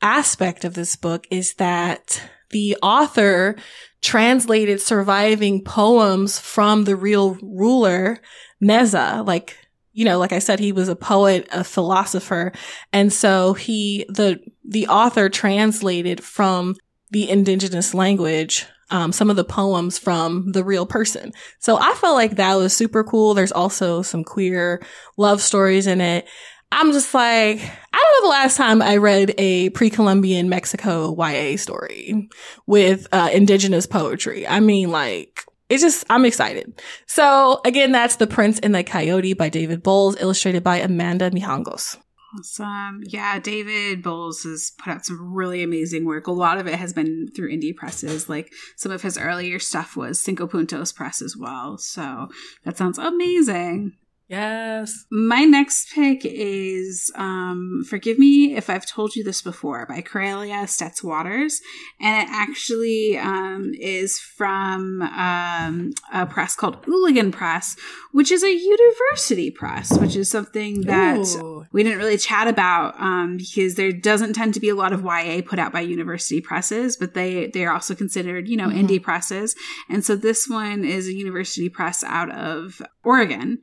[SPEAKER 3] aspect of this book is that the author translated surviving poems from the real ruler, Neza. Like, you know, like I said, he was a poet, a philosopher. And so he, the, the author translated from the indigenous language um, some of the poems from the real person. So I felt like that was super cool. There's also some queer love stories in it. I'm just like, I don't know the last time I read a pre-Columbian Mexico YA story with uh, indigenous poetry. I mean, like, it's just, I'm excited. So again, that's The Prince and the Coyote by David Bowles, illustrated by Amanda Mijangos.
[SPEAKER 2] Awesome. Yeah, David Bowles has put out some really amazing work. A lot of it has been through indie presses. Like some of his earlier stuff was Cinco Puntos Press as well. So that sounds amazing.
[SPEAKER 3] Yes.
[SPEAKER 2] My next pick is um, Forgive Me If I've Told You This Before by Karelia Stetz-Waters. And it actually um, is from um, a press called Ooligan Press, which is a university press, which is something that Ooh. we didn't really chat about um, because there doesn't tend to be a lot of YA put out by university presses, but they, they are also considered, you know, mm-hmm. indie presses. And so this one is a university press out of Oregon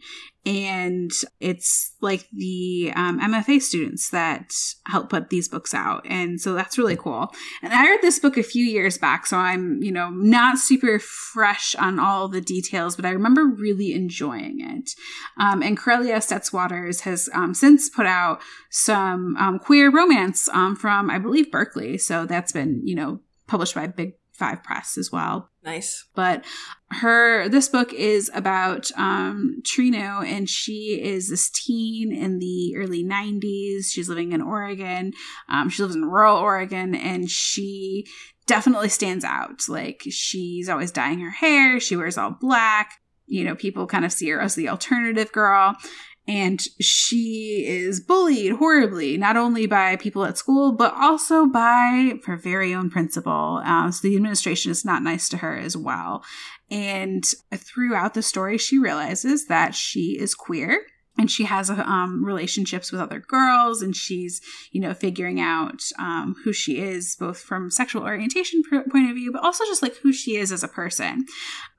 [SPEAKER 2] and it's like the um, MFA students that help put these books out, and so that's really cool. And I read this book a few years back, so I'm you know not super fresh on all the details, but I remember really enjoying it. Um, and Karelia Stetz-Waters has um, since put out some um, queer romance um, from I believe Berkeley, so that's been you know published by Big Five Press as well.
[SPEAKER 3] Nice.
[SPEAKER 2] But her this book is about um Trino and she is this teen in the early 90s. She's living in Oregon. Um she lives in rural Oregon and she definitely stands out. Like she's always dyeing her hair, she wears all black. You know, people kind of see her as the alternative girl and she is bullied horribly, not only by people at school, but also by her very own principal. Uh, so the administration is not nice to her as well. And throughout the story, she realizes that she is queer and she has um, relationships with other girls and she's you know figuring out um, who she is both from sexual orientation point of view but also just like who she is as a person.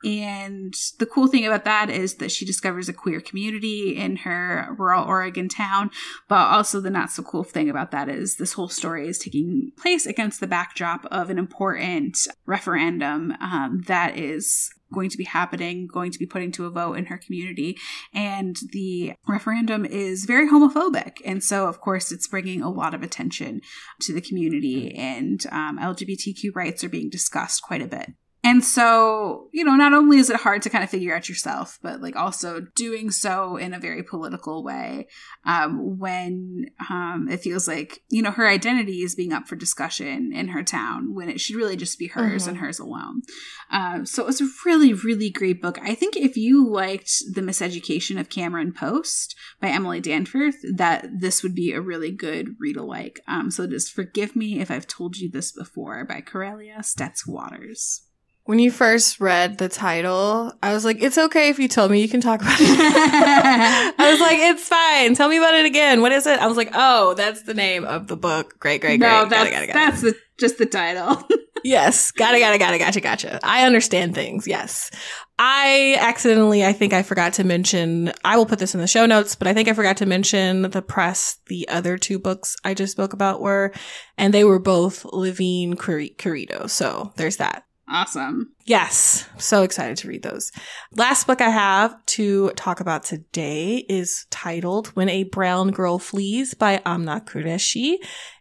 [SPEAKER 2] And the cool thing about that is that she discovers a queer community in her rural oregon town but also the not so cool thing about that is this whole story is taking place against the backdrop of an important referendum um, that is going to be happening, going to be putting to a vote in her community. And the referendum is very homophobic. And so, of course, it's bringing a lot of attention to the community, and um, LGBTQ rights are being discussed quite a bit. And so, you know, not only is it hard to kind of figure out yourself, but like also doing so in a very political way um, when um, it feels like, you know, her identity is being up for discussion in her town when it should really just be hers mm-hmm. and hers alone. Um, so it was a really, really great book. I think if you liked The Miseducation of Cameron Post by Emily Danforth, that this would be a really good read alike. Um, so just forgive me if I've told you this before by Karelia Stetz-Waters.
[SPEAKER 3] When you first read the title, I was like, it's okay if you told me you can talk about it. I was like, it's fine. Tell me about it again. What is it? I was like, oh, that's the name of the book. Great, great, great.
[SPEAKER 2] No, that's, got it, got it, got that's the, just the title.
[SPEAKER 3] yes. Got it, got it, got it, gotcha, gotcha. I understand things. Yes. I accidentally, I think I forgot to mention, I will put this in the show notes, but I think I forgot to mention the press the other two books I just spoke about were, and they were both Levine Querido. So there's that.
[SPEAKER 2] Awesome.
[SPEAKER 3] Yes. So excited to read those. Last book I have to talk about today is titled When a Brown Girl Flees by Aamna Qureshi.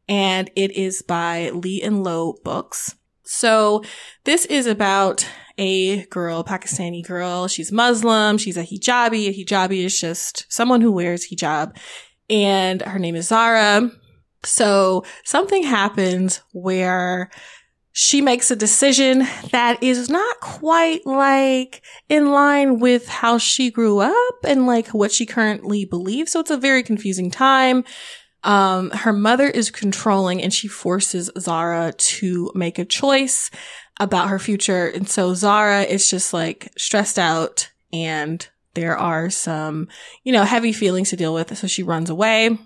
[SPEAKER 3] And it is by Lee and Low Books. So this is about a girl, Pakistani girl. She's Muslim. She's a hijabi. A hijabi is just someone who wears hijab. And her name is Zara. So something happens where she makes a decision that is not quite like in line with how she grew up and like what she currently believes. So it's a very confusing time. Um, her mother is controlling and she forces Zara to make a choice about her future. And so Zara is just like stressed out and there are some, you know, heavy feelings to deal with. So she runs away.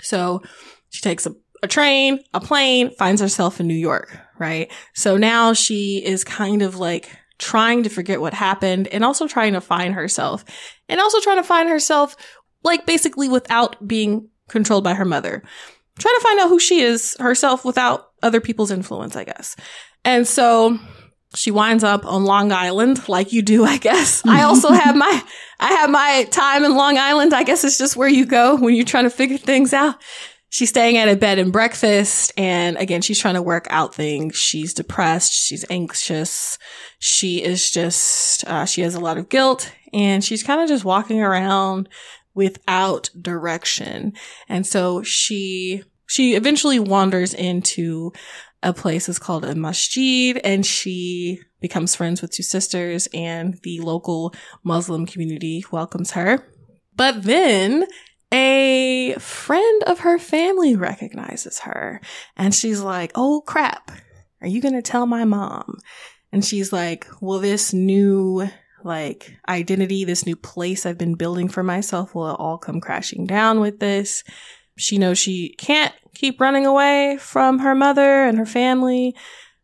[SPEAKER 3] So she takes a a train, a plane, finds herself in New York, right? So now she is kind of like trying to forget what happened and also trying to find herself and also trying to find herself like basically without being controlled by her mother. Trying to find out who she is herself without other people's influence, I guess. And so she winds up on Long Island, like you do, I guess. I also have my, I have my time in Long Island. I guess it's just where you go when you're trying to figure things out she's staying at a bed and breakfast. And again, she's trying to work out things. She's depressed. She's anxious. She is just, uh, she has a lot of guilt and she's kind of just walking around without direction. And so she, she eventually wanders into a place that's called a masjid and she becomes friends with two sisters and the local Muslim community welcomes her. But then a friend of her family recognizes her and she's like, Oh crap. Are you going to tell my mom? And she's like, Will this new like identity, this new place I've been building for myself, will all come crashing down with this? She knows she can't keep running away from her mother and her family,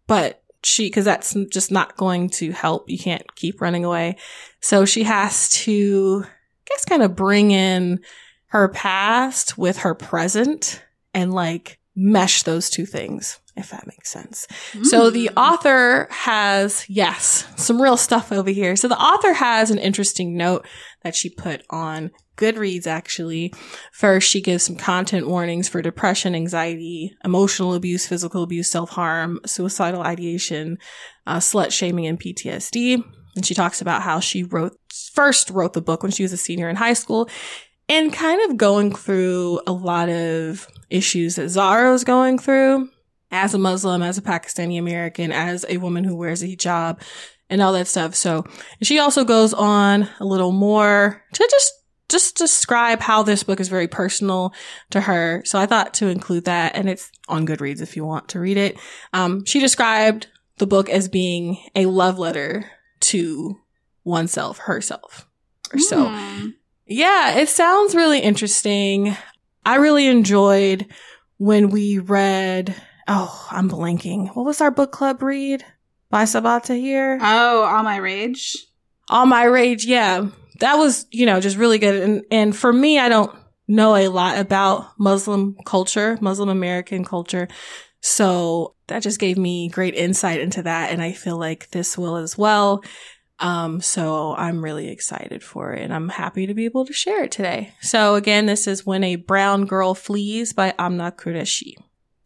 [SPEAKER 3] but she, cause that's just not going to help. You can't keep running away. So she has to, I guess, kind of bring in her past with her present and like mesh those two things, if that makes sense. Mm. So the author has, yes, some real stuff over here. So the author has an interesting note that she put on Goodreads actually. First, she gives some content warnings for depression, anxiety, emotional abuse, physical abuse, self-harm, suicidal ideation, uh, slut shaming, and PTSD. And she talks about how she wrote, first wrote the book when she was a senior in high school and kind of going through a lot of issues that Zara was going through as a Muslim, as a Pakistani American, as a woman who wears a hijab and all that stuff. So she also goes on a little more to just just describe how this book is very personal to her. So I thought to include that and it's on Goodreads if you want to read it. Um, she described the book as being a love letter to oneself, herself. Or so. Yeah, it sounds really interesting. I really enjoyed when we read, oh, I'm blanking. What was our book club read by Sabaa Tahir?
[SPEAKER 2] Oh, All My Rage.
[SPEAKER 3] All My Rage, yeah. That was, you know, just really good. And, and for me, I don't know a lot about Muslim culture, Muslim American culture. So that just gave me great insight into that. And I feel like this will as well. Um, so I'm really excited for it and I'm happy to be able to share it today. So again, this is When a Brown Girl Flees by Aamna Qureshi.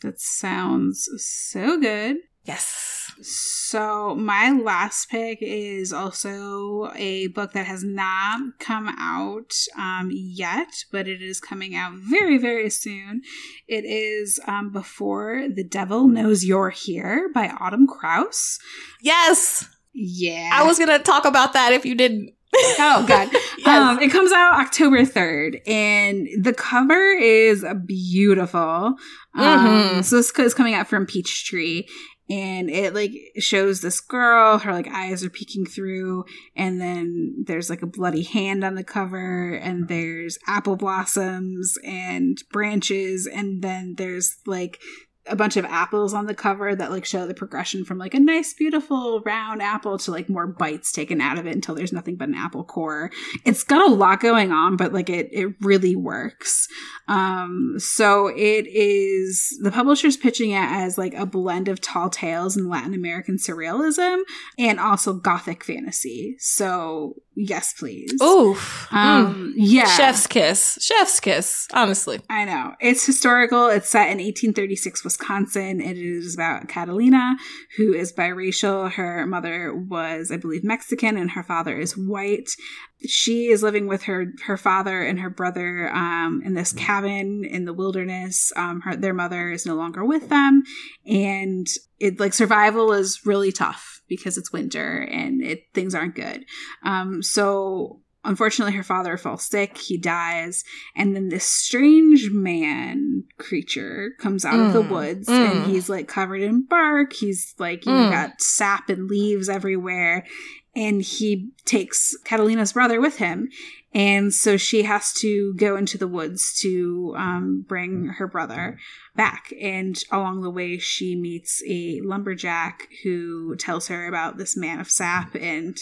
[SPEAKER 2] That sounds so good.
[SPEAKER 3] Yes.
[SPEAKER 2] So, my last pick is also a book that has not come out um, yet, but it is coming out very, very soon. It is um, Before the Devil Knows You're Here by Autumn Krause.
[SPEAKER 3] Yes!
[SPEAKER 2] Yeah.
[SPEAKER 3] I was going to talk about that if you didn't.
[SPEAKER 2] oh god yes. um it comes out october 3rd and the cover is beautiful um mm-hmm. so this is coming out from peachtree and it like shows this girl her like eyes are peeking through and then there's like a bloody hand on the cover and there's apple blossoms and branches and then there's like a bunch of apples on the cover that like show the progression from like a nice beautiful round apple to like more bites taken out of it until there's nothing but an apple core. It's got a lot going on but like it it really works. Um so it is the publisher's pitching it as like a blend of tall tales and latin american surrealism and also gothic fantasy. So yes please.
[SPEAKER 3] Oh um mm. yeah. Chef's kiss. Chef's kiss honestly.
[SPEAKER 2] I know. It's historical. It's set in 1836 wisconsin it is about catalina who is biracial. Her mother was i believe mexican and her father is white. She is living with her her father and her brother um, in this cabin in the wilderness. Um, her, their mother is no longer with them. And it like survival is really tough because it's winter and it things aren't good. Um, so unfortunately her father falls sick he dies and then this strange man creature comes out mm, of the mm, woods mm. and he's like covered in bark he's like you mm. know got sap and leaves everywhere and he takes catalina's brother with him and so she has to go into the woods to um, bring her brother back. And along the way, she meets a lumberjack who tells her about this man of sap and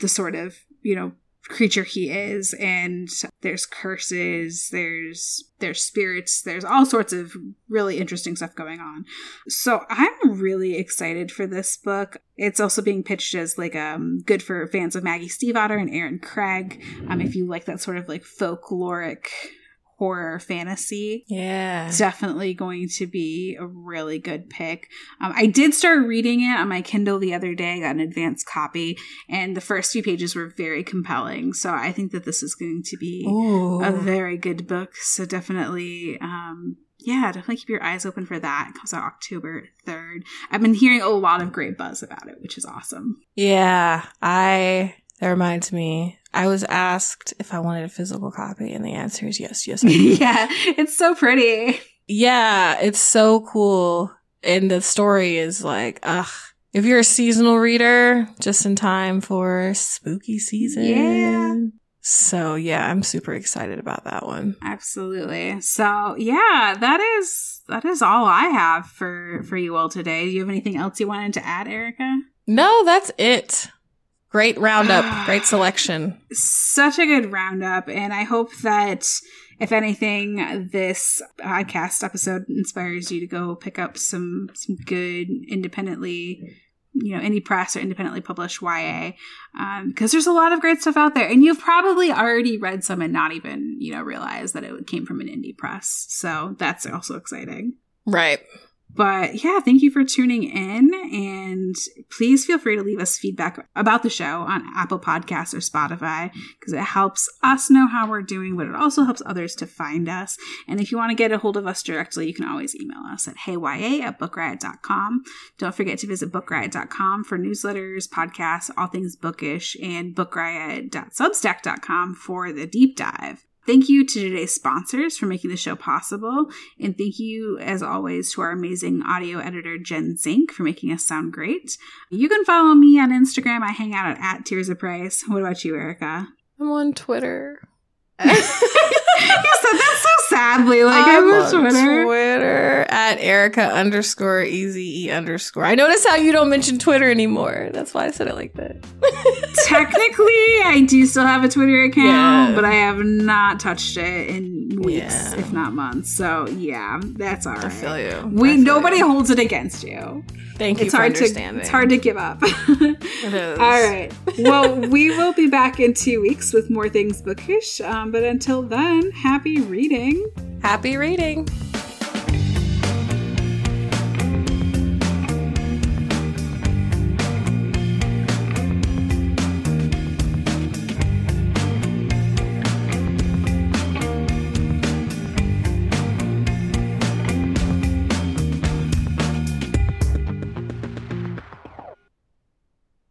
[SPEAKER 2] the sort of, you know, creature he is and there's curses there's there's spirits there's all sorts of really interesting stuff going on. So i'm really excited for this book. It's also being pitched as like um good for fans of maggie stiefvater and Erin Craig. Um if you like that sort of like folkloric horror fantasy.
[SPEAKER 3] Yeah.
[SPEAKER 2] Definitely going to be a really good pick. Um, I did start reading it on my Kindle the other day, I got an advanced copy, and the first few pages were very compelling. So I think that this is going to be Ooh. a very good book. So definitely, um, yeah, definitely keep your eyes open for that. It comes out October 3rd. I've been hearing a lot of great buzz about it, which is awesome.
[SPEAKER 3] Yeah, I that reminds me. I was asked if I wanted a physical copy, and the answer is yes, yes.
[SPEAKER 2] yeah, it's so pretty.
[SPEAKER 3] Yeah, it's so cool. And the story is like, ugh. If you're a seasonal reader, just in time for spooky season.
[SPEAKER 2] Yeah.
[SPEAKER 3] So yeah, I'm super excited about that one.
[SPEAKER 2] Absolutely. So yeah, that is that is all I have for for you all today. Do you have anything else you wanted to add, Erica?
[SPEAKER 3] No, that's it. Great roundup, great selection.
[SPEAKER 2] Such a good roundup. And I hope that, if anything, this podcast episode inspires you to go pick up some, some good independently you know any press or independently published YA because um, there's a lot of great stuff out there, and you've probably already read some and not even you know realize that it came from an indie press. So that's also exciting,
[SPEAKER 3] right?
[SPEAKER 2] But yeah, thank you for tuning in. And please feel free to leave us feedback about the show on Apple Podcasts or Spotify because it helps us know how we're doing, but it also helps others to find us. And if you want to get a hold of us directly, you can always email us at heyya at bookriot.com. Don't forget to visit bookriot.com for newsletters, podcasts, all things bookish, and bookriot.substack.com for the deep dive. Thank you to today's sponsors for making the show possible. And thank you, as always, to our amazing audio editor, Jen Zink, for making us sound great. You can follow me on Instagram. I hang out at, at Tirzah Price. What about you, Erica?
[SPEAKER 3] I'm on Twitter.
[SPEAKER 2] you said that so sadly. Like I'm, I'm on Twitter.
[SPEAKER 3] Twitter at Erica underscore easy e underscore. I notice how you don't mention Twitter anymore. That's why I said it like that.
[SPEAKER 2] Technically, I do still have a Twitter account, yeah. but I have not touched it in weeks, yeah. if not months. So yeah, that's all right. I
[SPEAKER 3] feel you.
[SPEAKER 2] We nobody you. holds it against you.
[SPEAKER 3] Thank you it's hard To, it's
[SPEAKER 2] hard to give up. it is. All right. Well, we will be back in two weeks with more things bookish. Um, but until then, happy reading.
[SPEAKER 3] Happy reading.